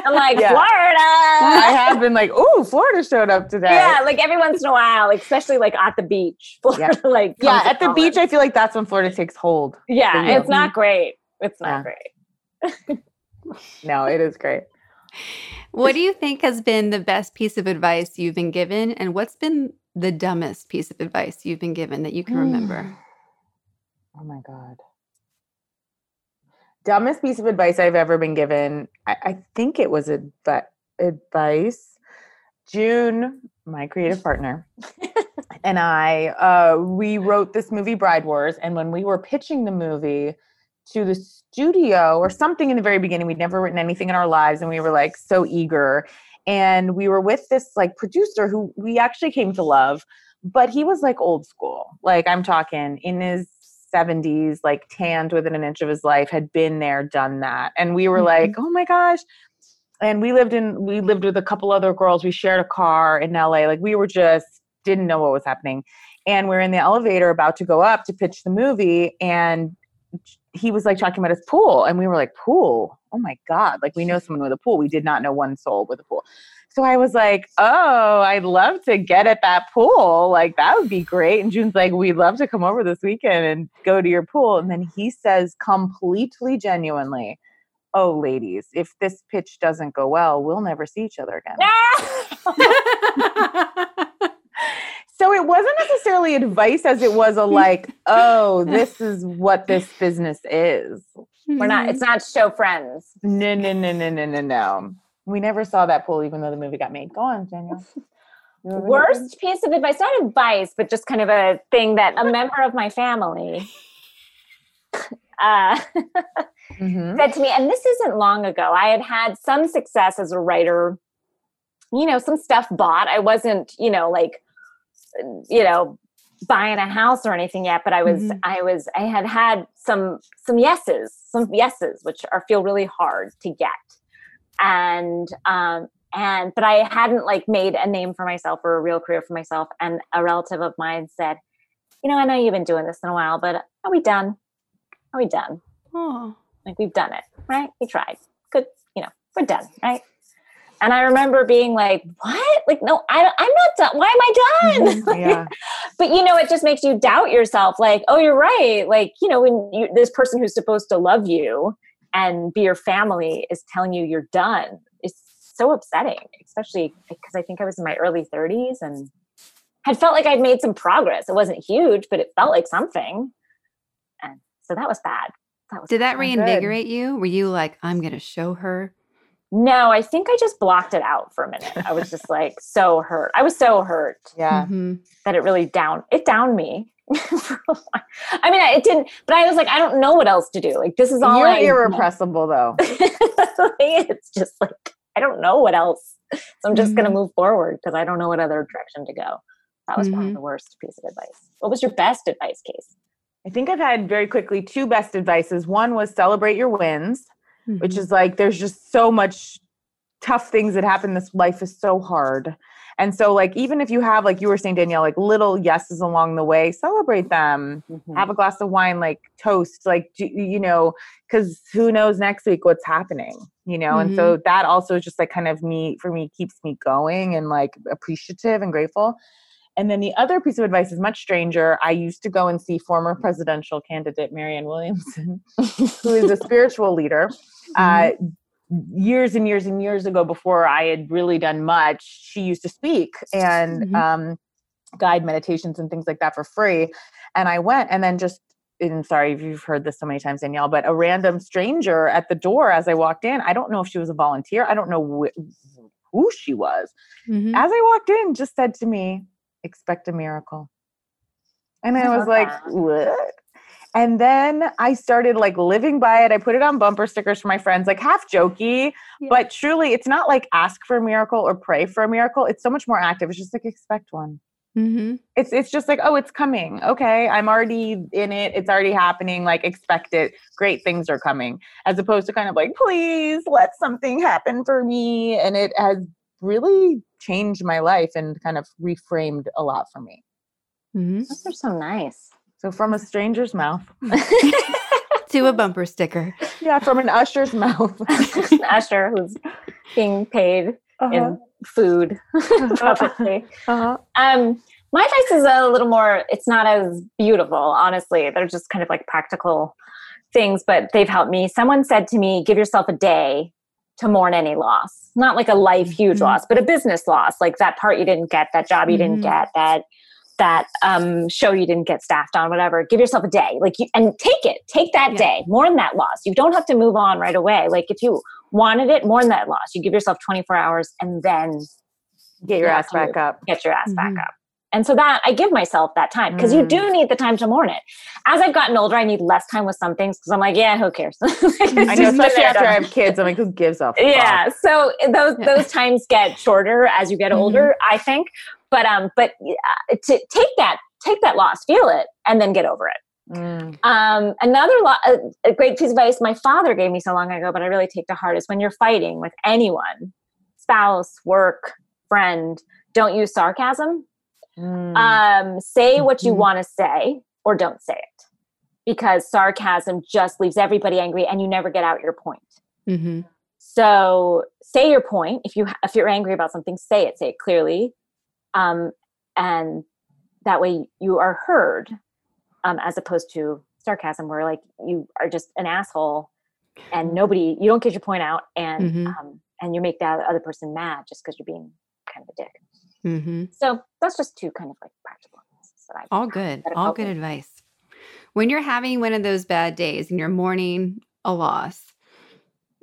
I'm [LAUGHS] like, yeah. Florida. I have been like, oh, Florida showed up today. Yeah, like every once in a while, like, especially like at the beach. [LAUGHS] Florida, yeah. like Yeah, at the beach, I feel like that's when Florida takes hold. Yeah, it's not great. It's not yeah. great. [LAUGHS] no, it is great. What do you think has been the best piece of advice you've been given? And what's been the dumbest piece of advice you've been given that you can remember? [SIGHS] Oh my God. Dumbest piece of advice I've ever been given. I, I think it was adv- advice. June, my creative [LAUGHS] partner, and I, uh, we wrote this movie, Bride Wars. And when we were pitching the movie, to the studio or something in the very beginning. We'd never written anything in our lives and we were like so eager. And we were with this like producer who we actually came to love, but he was like old school. Like I'm talking in his 70s, like tanned within an inch of his life, had been there, done that. And we were mm-hmm. like, oh my gosh. And we lived in, we lived with a couple other girls. We shared a car in LA. Like we were just, didn't know what was happening. And we're in the elevator about to go up to pitch the movie. And he was like talking about his pool and we were like pool oh my god like we know someone with a pool we did not know one soul with a pool so i was like oh i'd love to get at that pool like that would be great and june's like we'd love to come over this weekend and go to your pool and then he says completely genuinely oh ladies if this pitch doesn't go well we'll never see each other again [LAUGHS] so it wasn't necessarily advice as it was a like, oh, this is what this business is. We're not, it's not show friends. No, no, no, no, no, no, no. We never saw that pool, even though the movie got made. Go on, Danielle. [LAUGHS] Worst piece of advice, not advice, but just kind of a thing that a member of my family uh, mm-hmm. said to me, and this isn't long ago. I had had some success as a writer, you know, some stuff bought. I wasn't, you know, like you know buying a house or anything yet but i was mm-hmm. i was i had had some some yeses some yeses which are feel really hard to get and um and but i hadn't like made a name for myself or a real career for myself and a relative of mine said you know i know you've been doing this in a while but are we done are we done oh. like we've done it right we tried good you know we're done right and I remember being like, what? Like, no, I, I'm not done. Why am I done? Mm-hmm. [LAUGHS] Yeah. but you know, it just makes you doubt yourself. Like, oh, you're right. Like, you know, when you, this person who's supposed to love you and be your family is telling you you're done, it's so upsetting, especially because I think I was in my early 30s and had felt like I'd made some progress. It wasn't huge, but it felt like something. And so that was bad. That was Did that reinvigorate good. you? Were you like, I'm going to show her no, I think I just blocked it out for a minute. I was just like so hurt. I was so hurt. Yeah. Mm-hmm. That it really down it downed me. [LAUGHS] I mean, it didn't, but I was like, I don't know what else to do. Like, this is all You're I irrepressible, know. though. [LAUGHS] it's just like I don't know what else, so I'm just mm-hmm. gonna move forward because I don't know what other direction to go. That was mm-hmm. probably the worst piece of advice. What was your best advice, Case? I think I've had very quickly two best advices. One was celebrate your wins mm-hmm. which is like there's just so much tough things that happen. This life is so hard. And so, like, even if you have, like you were saying, Danielle, like little yeses along the way, celebrate them. Mm-hmm. Have a glass of wine, like toast, like, you know, because who knows next week what's happening, you know? Mm-hmm. And so, mm-hmm. that also is just like kind of me, for me, keeps me going and like appreciative and grateful. And then the other piece of advice is much stranger. I used to go and see former presidential candidate Marianne Williamson, [LAUGHS] who is a spiritual leader. Uh, mm-hmm. years and years and years ago, before I had really done much, she used to speak and mm-hmm. um, guide meditations and things like that for free. And I went and then just and sorry if you've heard this so many times, Danielle, but a random stranger at the door as I walked in. I don't know if she was a volunteer. I don't know wh- who she was. Mm-hmm. As I walked in, just said to me, "Expect a miracle," and I, I was like, that. "What?" And then I started like living by it. I put it on bumper stickers for my friends, like half jokey, yeah. but truly, it's not like ask for a miracle or pray for a miracle. It's so much more active. It's just like expect one. Mm-hmm. It's it's just like oh, it's coming. Okay, I'm already in it. It's already happening. Like expect it. Great things are coming, as opposed to kind of like please let something happen for me. And it has really changed my life and kind of reframed a lot for me. Mm-hmm. Those are so nice. So from a stranger's mouth [LAUGHS] to a bumper sticker. Yeah, from an usher's mouth. [LAUGHS] an usher who's being paid uh-huh. in food, [LAUGHS] probably. Uh-huh. Um, my advice is a little more. It's not as beautiful, honestly. They're just kind of like practical things, but they've helped me. Someone said to me, "Give yourself a day to mourn any loss. Not like a life huge mm-hmm. loss, but a business loss, like that part you didn't get, that job you mm-hmm. didn't get, that." that um, show you didn't get staffed on, whatever. Give yourself a day, like you, and take it. Take that yeah. day, mourn that loss. You don't have to move on right away. Like if you wanted it, mourn that loss. You give yourself 24 hours and then get your ass back up. Get your ass mm-hmm. back up. And so that I give myself that time because mm. you do mm. need the time to mourn it. As I've gotten older, I need less time with some things because I'm like, yeah, who cares? [LAUGHS] I know, especially after I have kids, I'm like, who gives a [LAUGHS] fuck? Yeah. So those those times get shorter as you get mm-hmm. older, I think. But um, but uh, to take that take that loss, feel it, and then get over it. Mm. Um, another lo- a, a great piece of advice my father gave me so long ago, but I really take to heart is when you're fighting with anyone, spouse, work, friend, don't use sarcasm. Mm. Um, say what you mm-hmm. want to say or don't say it because sarcasm just leaves everybody angry and you never get out your point. Mm-hmm. So say your point. If you if you're angry about something, say it. Say it clearly um, and that way you are heard um, as opposed to sarcasm where like you are just an asshole and nobody you don't get your point out and mm-hmm. um, and you make that other person mad just because you're being kind of a dick mm-hmm. so that's just two kind of like practical things that I all good all good advice when you're having one of those bad days and you're mourning a loss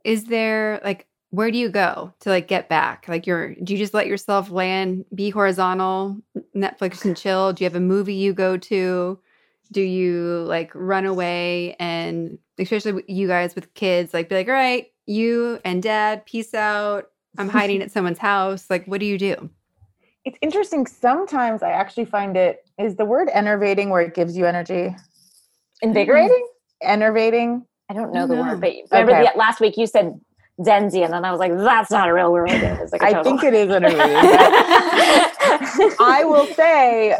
is there like where do you go to like get back? Like you're do you just let yourself land, be horizontal, Netflix and chill? Do you have a movie you go to? Do you like run away and especially you guys with kids, like be like, all right, you and dad, peace out. I'm hiding [LAUGHS] at someone's house. Like, what do you do? It's interesting. Sometimes I actually find it is the word enervating where it gives you energy. Invigorating? Enervating. I don't know the word, but remember okay. the, last week you said Zenzi, and then I was like, "That's not a real word." It like I think it is an [LAUGHS] I will say,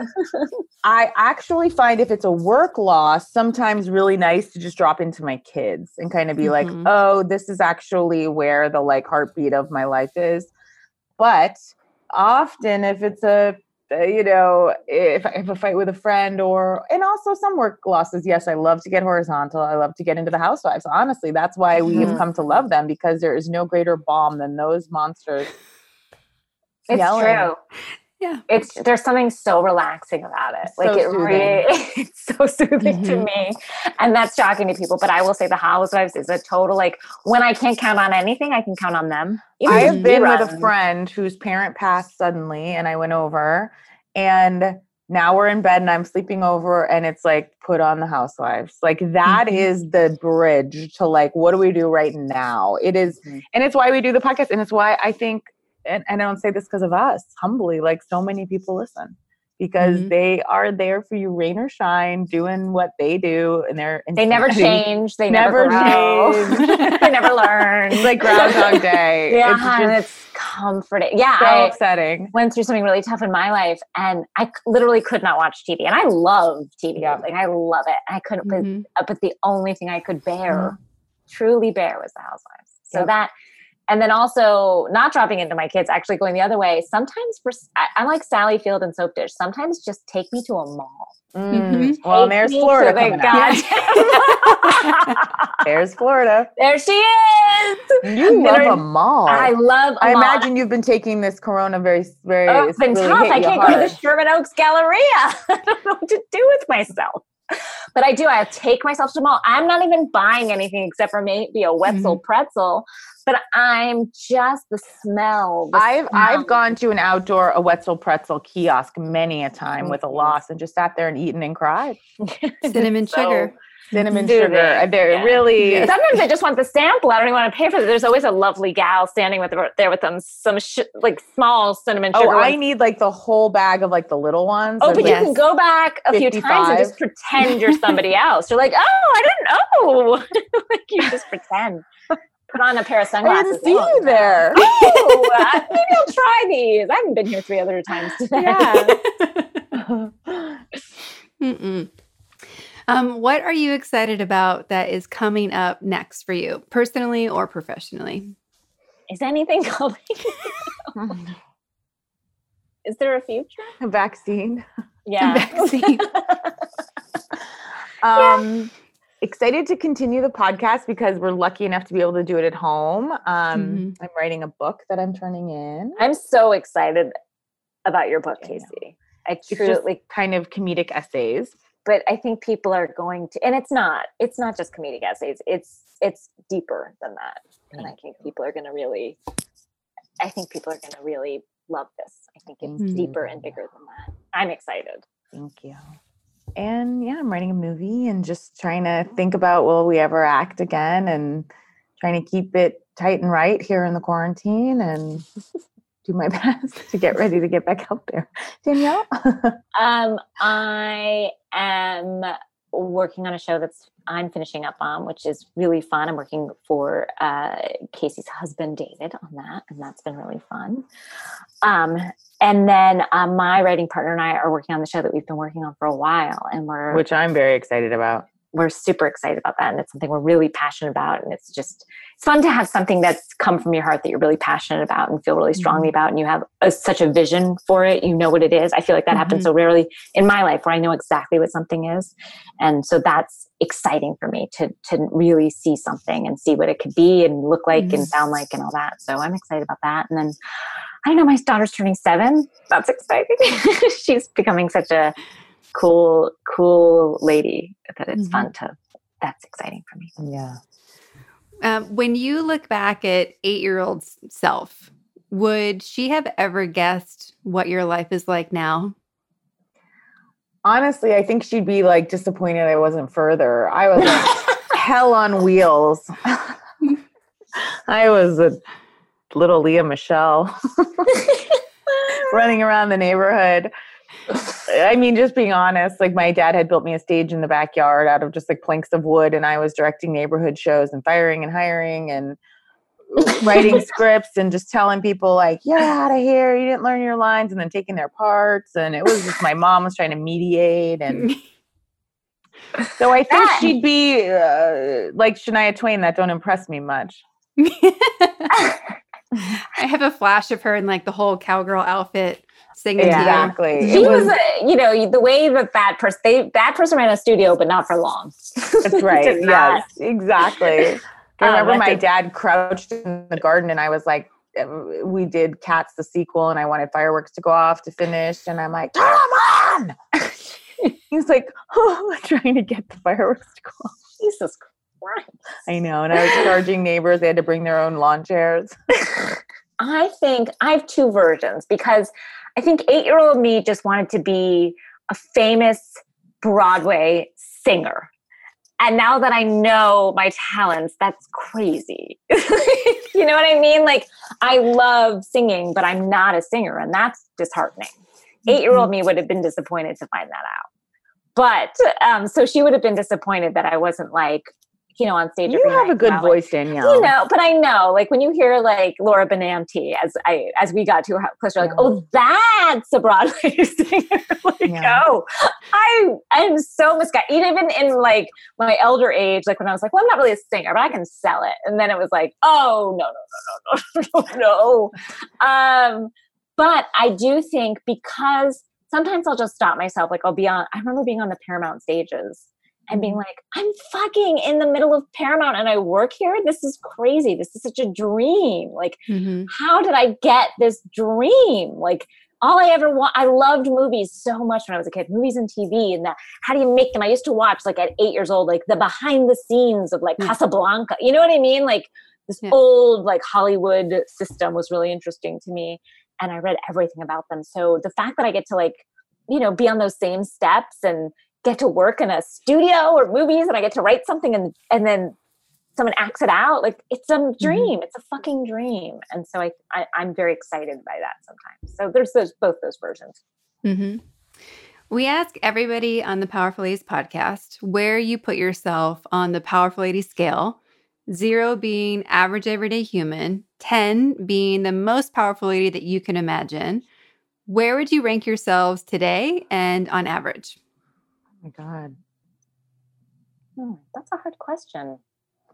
I actually find if it's a work loss, sometimes really nice to just drop into my kids and kind of be mm-hmm. like, "Oh, this is actually where the like heartbeat of my life is." But often, if it's a uh, you know, if I have a fight with a friend or, and also some work losses. Yes, I love to get horizontal. I love to get into the housewives. Honestly, that's why we have mm-hmm. come to love them because there is no greater bomb than those monsters. It's yelling. true. Yeah. It's there's something so relaxing about it. like it really [LAUGHS] it's so soothing mm-hmm. to me. And that's shocking to people. But I will say the housewives is a total like when I can't count on anything, I can count on them. Even I have been with a friend whose parent passed suddenly and I went over and now we're in bed and I'm sleeping over and it's like put on the housewives. Like that mm-hmm. is the bridge to like what do we do right now? It is, mm-hmm. and it's why we do the podcast and it's why I think and, and I don't say this because of us, humbly, like so many people listen because mm-hmm. they are there for you, rain or shine, doing what they do, and they're they never change. They never, never change. [LAUGHS] they never learn. It's like Groundhog Day. [LAUGHS] yeah, it's, just, it's comforting. Yeah, so I upsetting. Went through something really tough in my life, and I literally could not watch TV. And I love TV. Yeah. Like I love it. I couldn't, mm-hmm. but, but the only thing I could bear, mm-hmm. truly bear, was The Housewives. So yep. that and then also not dropping into my kids actually going the other way sometimes for I, am like sally field and Soapdish sometimes just take me to a mall mm. well there's florida [LAUGHS] there's florida there she is you love a mall i love I mall. imagine you've been taking this corona very very oh, it's been really tough i can't hard. go to the sherman oaks galleria [LAUGHS] i don't know what to do with myself but I do. I take myself to the mall. I'm not even buying anything except for maybe a Wetzel mm-hmm. pretzel. But I'm just the smell. The I've smell. I've gone to an outdoor a Wetzel pretzel kiosk many a time mm-hmm. with a loss and just sat there and eaten and cried. [LAUGHS] Cinnamon so, sugar cinnamon sugar. They? They're yeah. really. Sometimes I just want the sample. I don't even want to pay for it. There's always a lovely gal standing with there with them some sh- like small cinnamon sugar. Oh, I need like the whole bag of like the little ones. Oh, but yes. you can go back a 55. few times and just pretend you're somebody [LAUGHS] else. You're like, oh, I didn't know. [LAUGHS] like you just pretend. Put on a pair of sunglasses. I didn't see you there. oh, uh, [LAUGHS] maybe I'll try these. I haven't been here three other times today. Yeah. [LAUGHS] Um, what are you excited about that is coming up next for you, personally or professionally? Is anything [LAUGHS] coming? is there a future? A vaccine. Yeah. A vaccine. um, yeah. Excited to continue the podcast because we're lucky enough to be able to do it at home. Um, mm-hmm. I'm writing a book that I'm turning in. I'm so excited about your book, Casey. I truly kind of comedic essays but I think people are going to, and it's not, it's not just comedic essays. It's, it's deeper than that. And I think people are going to really, I think people are going to really love this. I think it's mm-hmm. deeper and bigger than that. I'm excited. Thank you. And yeah, I'm writing a movie and just trying to think about will we ever act again and trying to keep it tight and right here in the quarantine and [LAUGHS] do my [LAUGHS] best to get ready to get back out there. Danielle? um, I am working on a show that's I'm finishing up on, which is really fun. I'm working for uh, Casey's husband, David, on that, and that's been really fun. Um, and then um, my writing partner and I are working on the show that we've been working on for a while, and we're which I'm very excited about we're super excited about that and it's something we're really passionate about and it's just it's fun to have something that's come from your heart that you're really passionate about and feel really strongly mm-hmm. about and you have a, such a vision for it you know what it is i feel like that mm-hmm. happens so rarely in my life where i know exactly what something is and so that's exciting for me to to really see something and see what it could be and look like mm-hmm. and sound like and all that so i'm excited about that and then I know my daughter's turning seven. That's exciting. [LAUGHS] She's becoming such a cool, cool lady that it's mm-hmm. fun to, that's exciting for me. Yeah. Um, when you look back at eight year old self, would she have ever guessed what your life is like now? Honestly, I think she'd be like disappointed I wasn't further. I was like [LAUGHS] hell on wheels. [LAUGHS] I was a little Lea Michele [LAUGHS] running around the neighborhood. I mean, just being honest, like my dad had built me a stage in the backyard out of just like planks of wood, and I was directing neighborhood shows and firing and hiring and [LAUGHS] writing scripts and just telling people like, "You're out of here. You didn't learn your lines," and then taking their parts. And it was just my mom was trying to mediate, and [LAUGHS] so I think she'd be uh, like Shania Twain. That don't impress me much. [LAUGHS] I have a flash of her in like the whole cowgirl outfit singing exactly. She was, was you know, the way that that person, they, that person ran a studio, but not for long. [LAUGHS] That's right. yes, exactly. [LAUGHS] I um, remember um, my dad crouched in the garden, and I was like, uh, we did Cats the sequel, and I wanted fireworks to go off to finish, and I'm like, turn them on. [LAUGHS] He's like, oh, I'm trying to get the fireworks to go off. Jesus Christ. I know, and I was charging neighbors; they had to bring their own lawn chairs. I think I have two versions because I think eight year old me just wanted to be a famous Broadway singer. And now that I know my talents, that's crazy. [LAUGHS] you know what I mean? Like, I love singing, but I'm not a singer, and that's disheartening. Eight year old mm-hmm. me would have been disappointed to find that out. But um, so she would have been disappointed that I wasn't like you know, on stage. You have night, a good voice, like, Danielle. You know, but I know, like when you hear like Laura Benanti, as I as we got to her closer, like, oh, that's a Broadway [LAUGHS] singer. [LAUGHS] like, yeah. oh, I I'm so misguided. Even in like my elder age, like when I was like, well, I'm not really a singer, but I can sell it. And then it was like, oh no, no, no, no, no, no. [LAUGHS] Um, but I do think because sometimes I'll just stop myself. Like I'll be on. I remember being on the Paramount stages and being like, I'm fucking in the middle of Paramount and I work here. This is crazy. This is such a dream. Like, mm-hmm. how did I get this dream? Like, all I ever want. I loved movies so much when I was a kid, movies and TV, and the, how do you make them? I used to watch like at eight years old, like the behind the scenes of like yeah. Casablanca. You know what I mean? Like this yeah. old like Hollywood system was really interesting to me, and I read everything about them. So the fact that I get to like you know be on those same steps and get to work in a studio or movies, and I get to write something and and then someone acts it out like it's a mm-hmm. dream. It's a fucking dream. And so I, I am very excited by that sometimes. So there's those both those versions. Mm-hmm. we ask everybody on the powerful ladies podcast where you put yourself on the powerful lady scale. Zero being average everyday human. 10 being the most powerful lady that you can imagine. Where would you rank yourselves today and on average my god hmm, that's a hard question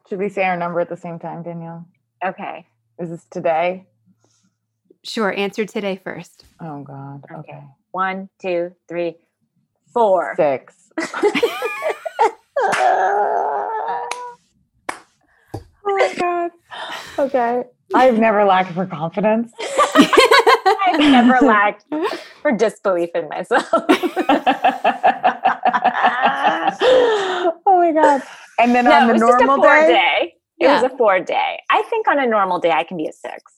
should we say our number at the same time, Danielle? Okay. Is this today? Sure. Answer today first. Oh God. Okay. okay. One, two, three, four. [LAUGHS] [LAUGHS] Oh my God. Okay. I've never lacked for confidence. [LAUGHS] I've never lacked for disbelief in myself. [LAUGHS] oh my God. And then no, on the normal day, day, it yeah. was a four day. I think on a normal day, I can be a six.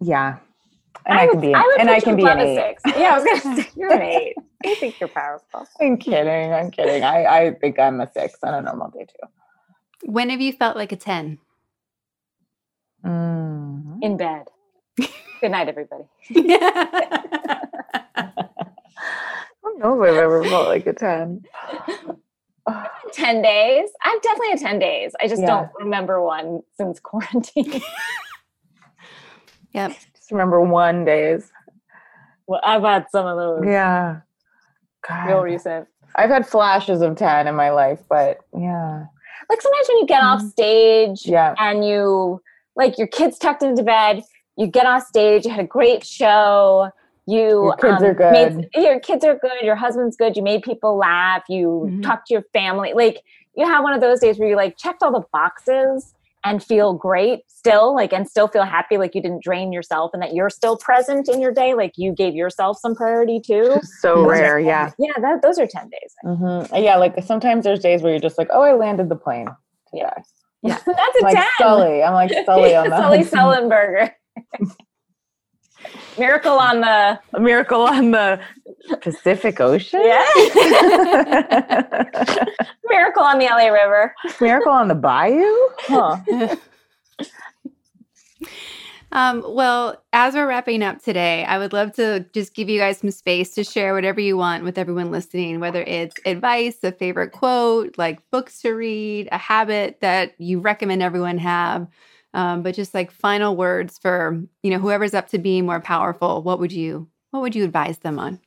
Yeah. And I, I would, can be, an, and I can be an eight. Six. [LAUGHS] Yeah, I was gonna say you're an eight. I think you're powerful. I'm kidding. I'm kidding. I, I think I'm a six on a normal day too. When have you felt like a 10? Mm-hmm. In bed. [LAUGHS] Good night, everybody. I don't know if I've ever felt like a 10. [SIGHS] 10 days. I'm definitely a 10 days. I just yeah. don't remember one since quarantine. yep. [LAUGHS] Just remember one days. Well, I've had some of those. Yeah. God. Real recent. I've had flashes of 10 in my life, but yeah. Like sometimes when you get off mm-hmm. stage yeah. and you like your kids tucked into bed, you get off stage, you had a great show, you your kids um, are good. made, your kids are good your husband's good you made people laugh you mm-hmm. talk to your family like you have one of those days where you like checked all the boxes and feel great still like and still feel happy like you didn't drain yourself and that you're still present in your day like you gave yourself some priority too. [LAUGHS] So rare yeah. yeah that, those are 10 days mm-hmm. yeah like sometimes there's days where you're just like oh i landed the plane yeah yeah. [LAUGHS] That's a like 10 sully. I'm like [LAUGHS] sully on that. Sully sullenberger Miracle on the a miracle on the Pacific Ocean. Yeah. [LAUGHS] miracle on the LA River. Miracle on the Bayou. Huh. [LAUGHS] Um, well, as we're wrapping up today, I would love to just give you guys some space to share whatever you want with everyone listening, whether it's advice, a favorite quote, like books to read, a habit that you recommend everyone have, um, but just like final words for you know whoever's up to being more powerful. What would you what would you advise them on?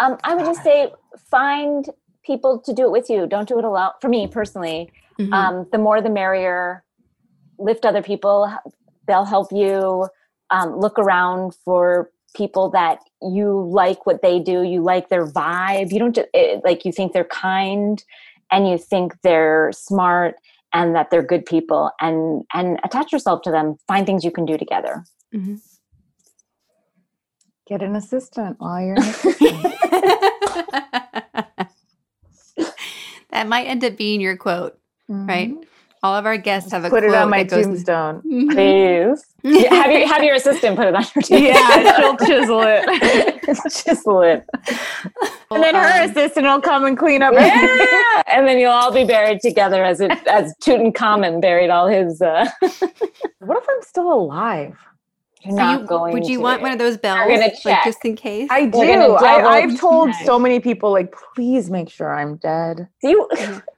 Um, I would just say find people to do it with you. Don't do it alone. For me personally, mm-hmm. um, the more the merrier. Lift other people. They'll help you. Um, look around for people that you like what they do. You like their vibe. You don't it, like you think they're kind and you think they're smart and that they're good people and and attach yourself to them find things you can do together mm-hmm. get an assistant while you're assistant [LAUGHS] [LAUGHS] that might end up being your quote mm-hmm. right all of our guests have a put it on my tombstone, [LAUGHS] please. yeah, have your have your assistant put it on your tombstone. Yeah, she'll chisel it. [LAUGHS] chisel it. [LAUGHS] And then her um, assistant will come and clean up. Yeah, [LAUGHS] and then you'll all be buried together as it as Tutankhamun buried all his. Uh... what if I'm still alive? You're not you, going. Would you to. want one of those bells, We're check. like just in case? I do. I, have told so many people, like, please make sure I'm dead. You,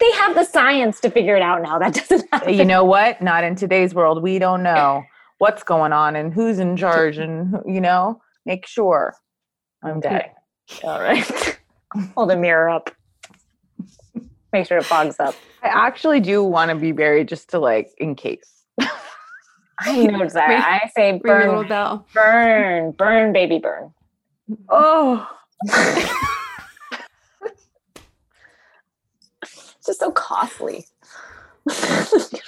they have the science to figure it out now. That doesn't. Happen. You know what? Not in today's world. We don't know what's going on and who's in charge, and you know, make sure I'm dead. [LAUGHS] All right. [LAUGHS] Hold the mirror up. Make sure it fogs up. I actually do want to be buried just to like in case. I know that. [LAUGHS] I say burn, bell. burn, burn, baby, burn. Oh. it's just so costly.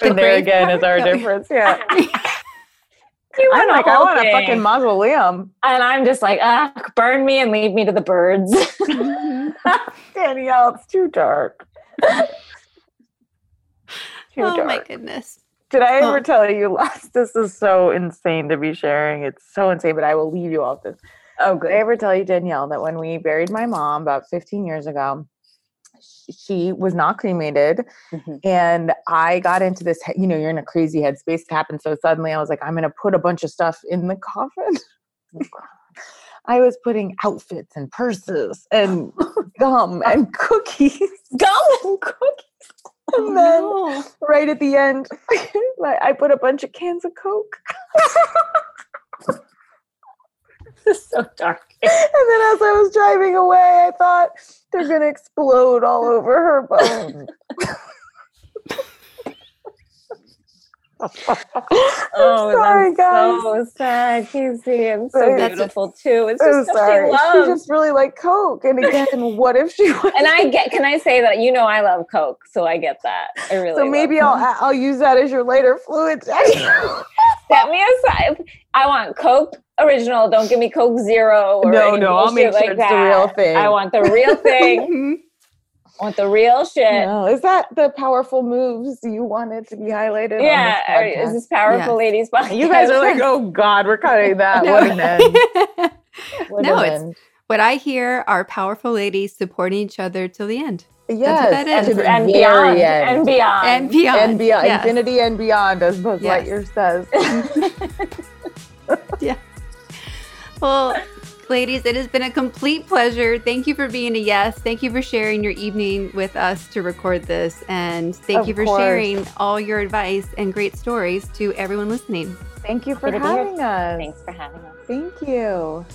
and there again is our difference. Yeah. You I'm like, I want thing. a fucking mausoleum. And I'm just like, ah, burn me and leave me to the birds. [LAUGHS] Danielle, it's too dark. [LAUGHS] Too oh dark. my goodness. Did I ever tell you last? [LAUGHS] This is so insane to be sharing. It's so insane, but I will leave you off this. Oh, good. Did I ever tell you, Danielle, that when we buried my mom about 15 years ago, she was not cremated mm-hmm. and i got into this you know you're in a crazy headspace it happened so suddenly i was like i'm going to put a bunch of stuff in the coffin. [LAUGHS] I was putting outfits and purses and [LAUGHS] gum and cookies. [LAUGHS] Gum and cookies? And oh, then no. right at the end i put a bunch of cans of coke [LAUGHS] this is so dark and then as i was driving away i thought they're gonna explode all over her bones. [LAUGHS] oh, sorry, guys. So sad, Casey. I'm so that's beautiful too. It's just so sorry. She, she, just really like Coke. And again, what if she? [LAUGHS] Was- and I get. Can I say that you know I love Coke, so I get that. I really. So maybe I'll Coke. I'll use that as your later fluid. Set me aside. I want Coke original. Don't give me Coke Zero. no, no, I'll make sure like it's that. the real thing. I want the real [LAUGHS] thing. I want the real shit. No, is that the powerful moves you wanted to be highlighted? Yeah, this is this powerful yes. ladies podcast? You guys are like, [LAUGHS] oh God, we're cutting that. no. What an end. [LAUGHS] What no, an it's end. what I hear are powerful ladies supporting each other till the end. Yes, and, and beyond, end. and beyond, and beyond, and beyond, yes. infinity and beyond, as Buzz yes. Lightyear says. [LAUGHS] yeah. Well, ladies, it has been a complete pleasure. Thank you for being a yes. Thank you for sharing your evening with us to record this. And thank of you for course. sharing all your advice and great stories to everyone listening. Thank you for having us. Thanks for having us. Thank you.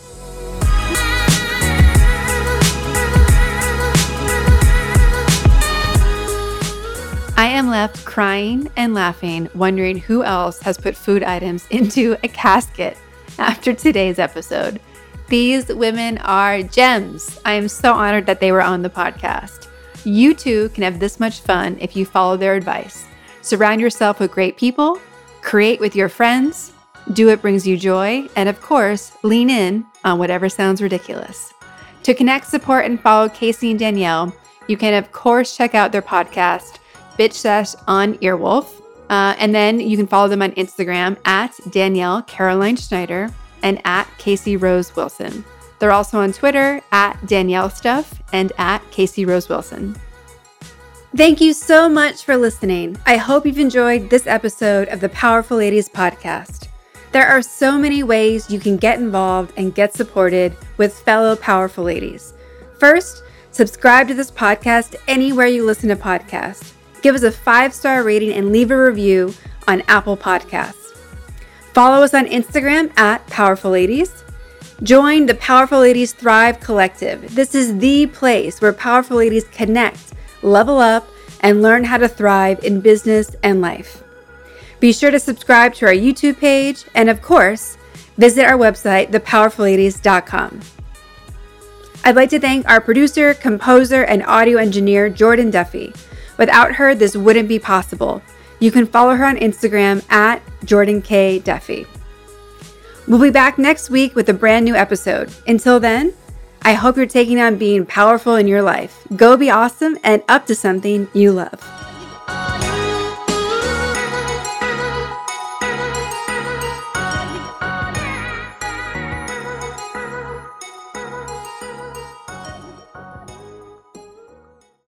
I am left crying and laughing, wondering who else has put food items [LAUGHS] into a casket after today's episode. These women are gems. I am so honored that they were on the podcast. You too can have this much fun if you follow their advice. Surround yourself with great people, create with your friends, do what brings you joy, and of course, lean in on whatever sounds ridiculous. To connect, support, and follow Casey and Danielle, you can, of course, check out their podcast, Bitch Sesh on Earwolf. Uh, and then you can follow them on Instagram at Danielle Caroline Schneider and at Casey Rose Wilson. They're also on Twitter at Danielle Stuff and at Casey Rose Wilson. Thank you so much for listening. I hope you've enjoyed this episode of the Powerful Ladies podcast. There are so many ways you can get involved and get supported with fellow powerful ladies. First, subscribe to this podcast anywhere you listen to podcasts give us a five star rating, and leave a review on Apple Podcasts. Follow us on Instagram at Powerful Ladies. Join the Powerful Ladies Thrive Collective. This is the place where powerful ladies connect, level up, and learn how to thrive in business and life. Be sure to subscribe to our YouTube page and, of course, visit our website, thepowerfulladies.com. I'd like to thank our producer, composer, and audio engineer, Jordan Duffy. Without her, this wouldn't be possible. You can follow her on Instagram at Jordan K. Duffy. We'll be back next week with a brand new episode. Until then, I hope you're taking on being powerful in your life. Go be awesome and up to something you love.